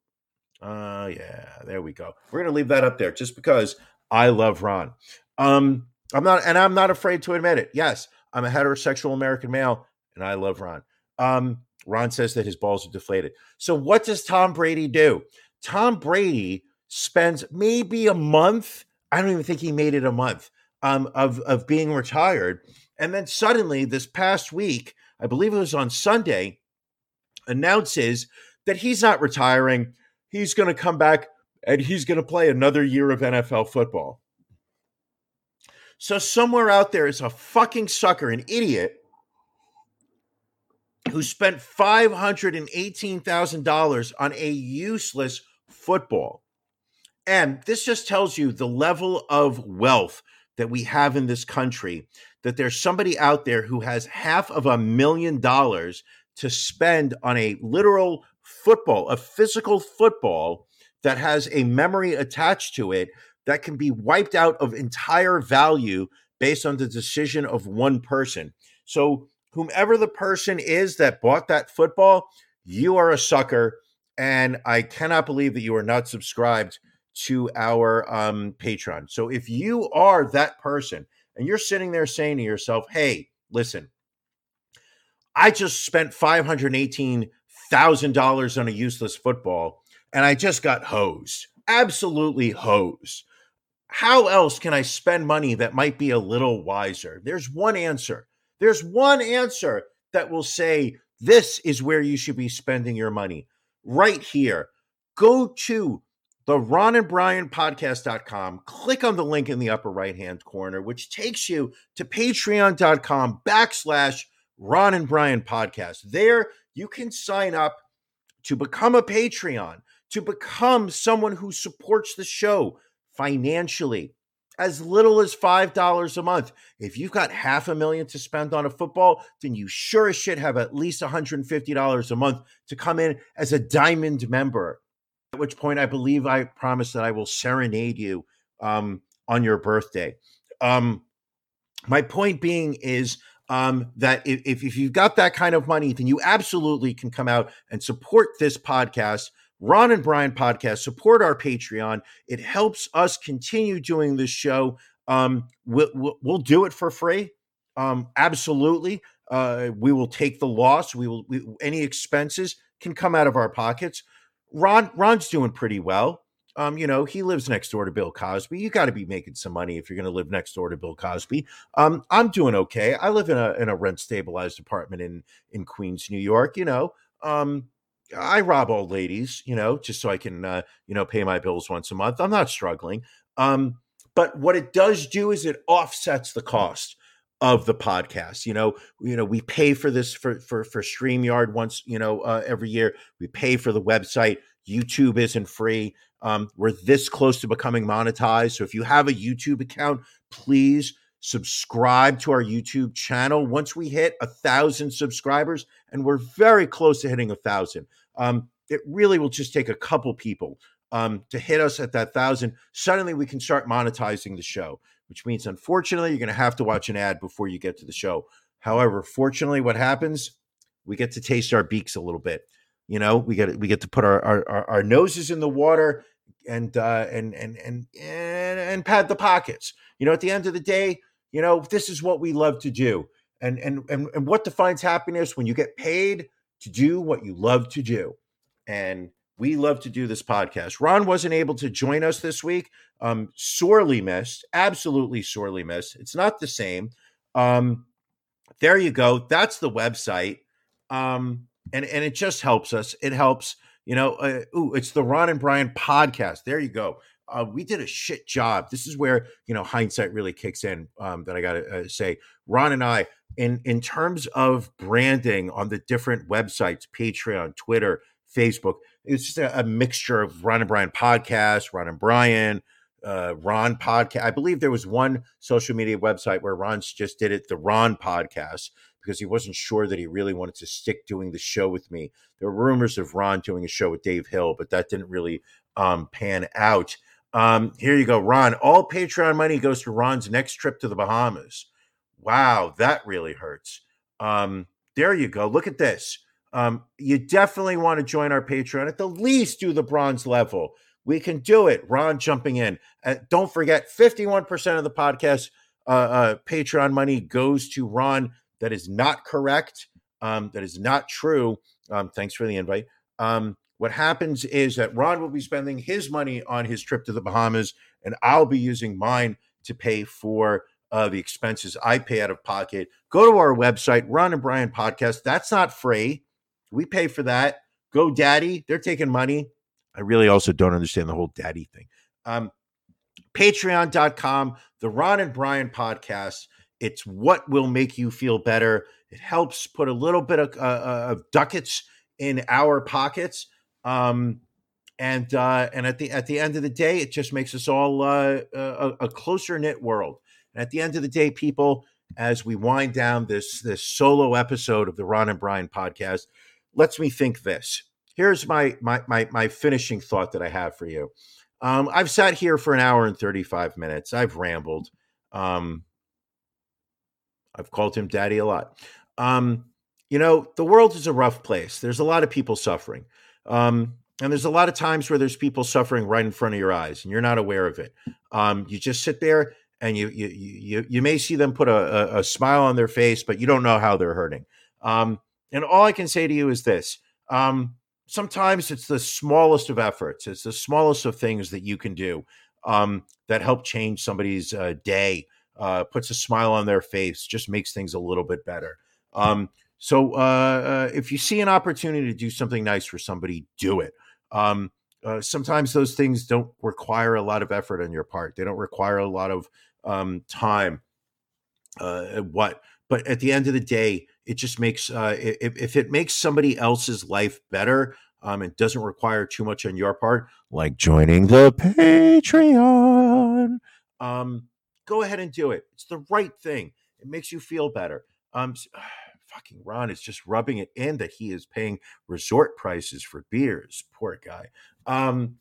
Uh yeah, there we go. We're gonna leave that up there just because I love Ron. Um, I'm not, and I'm not afraid to admit it. Yes, I'm a heterosexual American male, and I love Ron. Um, Ron says that his balls are deflated. So what does Tom Brady do? Tom Brady spends maybe a month. I don't even think he made it a month um, of of being retired, and then suddenly this past week, I believe it was on Sunday, announces that he's not retiring. He's going to come back and he's going to play another year of NFL football. So somewhere out there is a fucking sucker, an idiot, who spent $518,000 on a useless football. And this just tells you the level of wealth that we have in this country that there's somebody out there who has half of a million dollars to spend on a literal football, a physical football that has a memory attached to it that can be wiped out of entire value based on the decision of one person. So, whomever the person is that bought that football, you are a sucker. And I cannot believe that you are not subscribed to our um, Patreon. So, if you are that person and you're sitting there saying to yourself, hey, listen, I just spent $518,000 on a useless football and I just got hosed, absolutely hosed how else can I spend money that might be a little wiser? There's one answer. There's one answer that will say this is where you should be spending your money right here. Go to the Ron and Brian podcast.com, click on the link in the upper right hand corner, which takes you to patreon.com backslash Ron and Brian podcast. There you can sign up to become a Patreon, to become someone who supports the show financially as little as $5 a month. If you've got half a million to spend on a football, then you sure as shit have at least $150 a month to come in as a diamond member. At which point, I believe I promise that I will serenade you um, on your birthday. Um, my point being is um, that if, if you've got that kind of money, then you absolutely can come out and support this podcast Ron and Brian podcast. Support our Patreon. It helps us continue doing this show. Um, we'll, we'll, we'll do it for free. Um, absolutely. Uh, we will take the loss. We will we, any expenses can come out of our pockets. Ron Ron's doing pretty well. Um, you know, he lives next door to Bill Cosby. You got to be making some money if you're going to live next door to Bill Cosby. Um, I'm doing okay. I live in a in a rent stabilized apartment in in Queens, New York. You know, um, I rob old ladies, you know, just so I can, uh, you know, pay my bills once a month. I'm not struggling. Um, but what it does do is it offsets the cost of the podcast. You know, you know, we pay for this for for for Streamyard once, you know, uh, every year. We pay for the website. YouTube isn't free. Um, we're this close to becoming monetized. So if you have a YouTube account, please subscribe to our YouTube channel. Once we hit a thousand subscribers, and we're very close to hitting a thousand, um, it really will just take a couple people um, to hit us at that thousand. Suddenly, we can start monetizing the show, which means, unfortunately, you're going to have to watch an ad before you get to the show. However, fortunately, what happens? We get to taste our beaks a little bit. You know, we get we get to put our our, our noses in the water and uh, and and and and and pad the pockets. You know, at the end of the day, you know, this is what we love to do. And and and, and what defines happiness when you get paid to do what you love to do. And we love to do this podcast. Ron wasn't able to join us this week. Um, sorely missed, absolutely sorely missed. It's not the same. Um, there you go. That's the website. Um, and and it just helps us. It helps, you know. Uh, ooh, it's the Ron and Brian podcast. There you go uh, we did a shit job. This is where you know hindsight really kicks in. Um, that I got to uh, say, Ron and I, in in terms of branding on the different websites, Patreon, Twitter, Facebook, it's just a, a mixture of Ron and Brian podcast, Ron and Brian, uh, Ron podcast. I believe there was one social media website where Ron just did it, the Ron podcast, because he wasn't sure that he really wanted to stick doing the show with me. There were rumors of Ron doing a show with Dave Hill, but that didn't really um, pan out. Um, here you go, Ron. All Patreon money goes to Ron's next trip to the Bahamas. Wow, that really hurts. Um, there you go. Look at this. Um, you definitely want to join our Patreon. At the least, do the bronze level. We can do it. Ron jumping in. Uh, don't forget, 51% of the podcast uh, uh, Patreon money goes to Ron. That is not correct. Um, that is not true. Um, thanks for the invite. Um, what happens is that Ron will be spending his money on his trip to the Bahamas, and I'll be using mine to pay for uh, the expenses I pay out of pocket. Go to our website, Ron and Brian Podcast. That's not free. We pay for that. Go Daddy, they're taking money. I really also don't understand the whole daddy thing. Um, Patreon.com, the Ron and Brian Podcast It's what will make you feel better. It helps put a little bit of, uh, uh of ducats in our pockets. Um, and uh, and at the at the end of the day, it just makes us all uh, a, a closer knit world. And at the end of the day, people, as we wind down this this solo episode of the Ron and Brian podcast, lets me think this. Here's my my my my finishing thought that I have for you. Um, I've sat here for an hour and 35 minutes. I've rambled. Um, I've called him daddy a lot. Um, you know, the world is a rough place. There's a lot of people suffering. Um, and there's a lot of times where there's people suffering right in front of your eyes and you're not aware of it. Um, you just sit there and you, you, you, you may see them put a, a, a, smile on their face, but you don't know how they're hurting. Um, and all I can say to you is this. Um, sometimes it's the smallest of efforts. It's the smallest of things that you can do um, that help change somebody's uh, day, uh, puts a smile on their face, just makes things a little bit better. Um, so uh, uh, if you see an opportunity to do something nice for somebody, do it. Um, uh, sometimes those things don't require a lot of effort on your part. They don't require a lot of um, time. Uh, what? But at the end of the day, it just makes uh, if, if it makes somebody else's life better, um, and doesn't require too much on your part, like joining the Patreon. Um, go ahead and do it. It's the right thing. It makes you feel better. Um, fucking Ron is just rubbing it in that he is paying resort prices for beers. Poor guy. Um,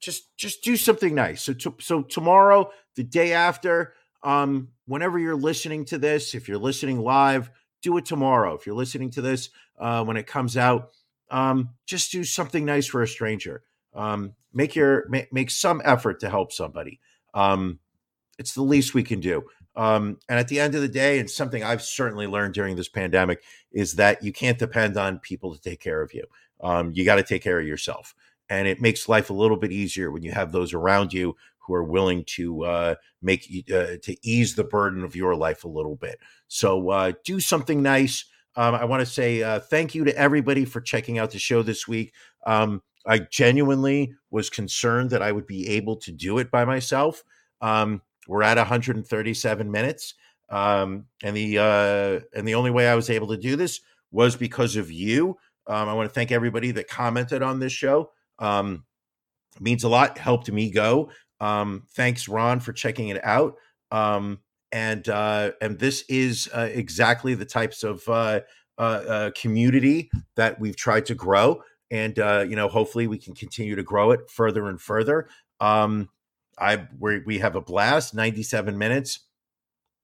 just just do something nice. So to, so tomorrow, the day after, um, whenever you're listening to this, if you're listening live, do it tomorrow. If you're listening to this uh, when it comes out, um, just do something nice for a stranger. Um, make your make, make some effort to help somebody. Um, it's the least we can do. Um, and at the end of the day, and something I've certainly learned during this pandemic is that you can't depend on people to take care of you. Um, you got to take care of yourself, and it makes life a little bit easier when you have those around you who are willing to uh, make uh, to ease the burden of your life a little bit. So uh, do something nice. Um, I want to say uh, thank you to everybody for checking out the show this week. Um, I genuinely was concerned that I would be able to do it by myself. Um, we're at 137 minutes, um, and the uh, and the only way I was able to do this was because of you. Um, I want to thank everybody that commented on this show. Um, means a lot. Helped me go. Um, thanks, Ron, for checking it out. Um, and uh, and this is uh, exactly the types of uh, uh, uh community that we've tried to grow. And uh, you know, hopefully, we can continue to grow it further and further. Um, I we we have a blast, 97 minutes,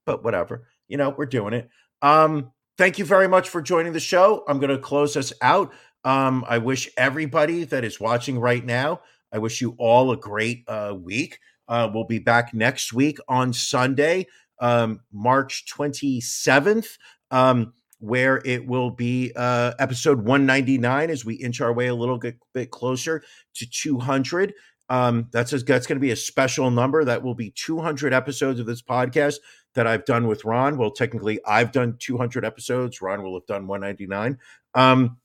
but whatever. You know, we're doing it. Um, thank you very much for joining the show. I'm going to close us out. Um, I wish everybody that is watching right now, I wish you all a great uh, week. Uh, we'll be back next week on Sunday, um, March 27th, um, where it will be uh, episode 199 as we inch our way a little bit, bit closer to 200. Um, that's a, that's going to be a special number. That will be 200 episodes of this podcast that I've done with Ron. Well, technically, I've done 200 episodes. Ron will have done 199. Um,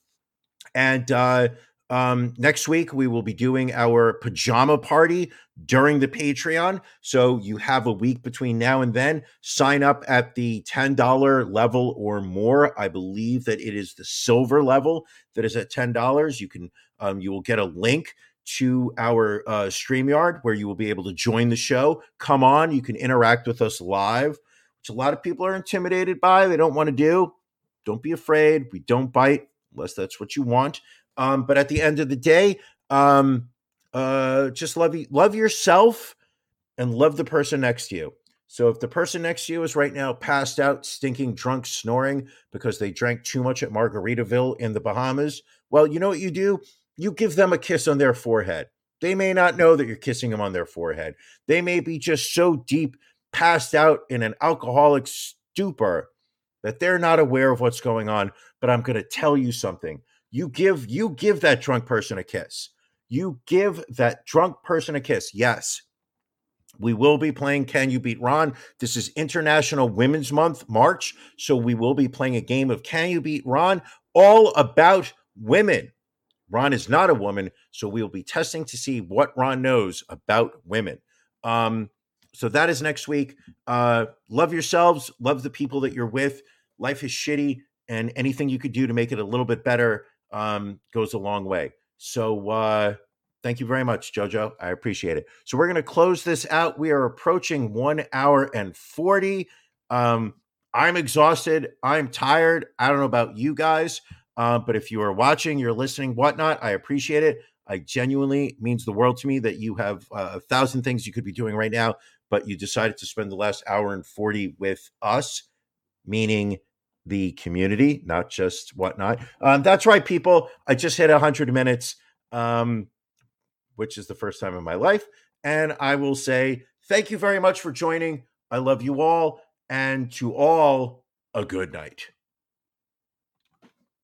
and uh, um, next week we will be doing our pajama party during the Patreon. So you have a week between now and then. Sign up at the $10 level or more. I believe that it is the silver level that is at $10. You can um, you will get a link to our uh, StreamYard where you will be able to join the show. Come on, you can interact with us live, which a lot of people are intimidated by. They don't want to do. Don't be afraid. We don't bite unless that's what you want. Um, but at the end of the day, um, uh, just love you, love yourself, and love the person next to you. So if the person next to you is right now passed out, stinking, drunk, snoring because they drank too much at Margaritaville in the Bahamas, well, you know what you do? You give them a kiss on their forehead. They may not know that you're kissing them on their forehead. They may be just so deep, passed out in an alcoholic stupor that they're not aware of what's going on. But I'm going to tell you something. You give you give that drunk person a kiss. You give that drunk person a kiss. Yes. We will be playing Can You Beat Ron? This is International Women's Month, March. So we will be playing a game of Can You Beat Ron all about women. Ron is not a woman, so we will be testing to see what Ron knows about women. Um, so that is next week. Uh, love yourselves. Love the people that you're with. Life is shitty, and anything you could do to make it a little bit better um, goes a long way. So uh, thank you very much, Jojo. I appreciate it. So we're going to close this out. We are approaching one hour and 40. Um, I'm exhausted. I'm tired. I don't know about you guys, uh, but if you are watching, you're listening, whatnot, I appreciate it. I genuinely means the world to me that you have uh, a thousand things you could be doing right now, but you decided to spend the last hour and 40 with us, meaning the community, not just whatnot. Um, that's right, people. I just hit 100 minutes, um, which is the first time in my life. And I will say thank you very much for joining. I love you all. And to all, a good night.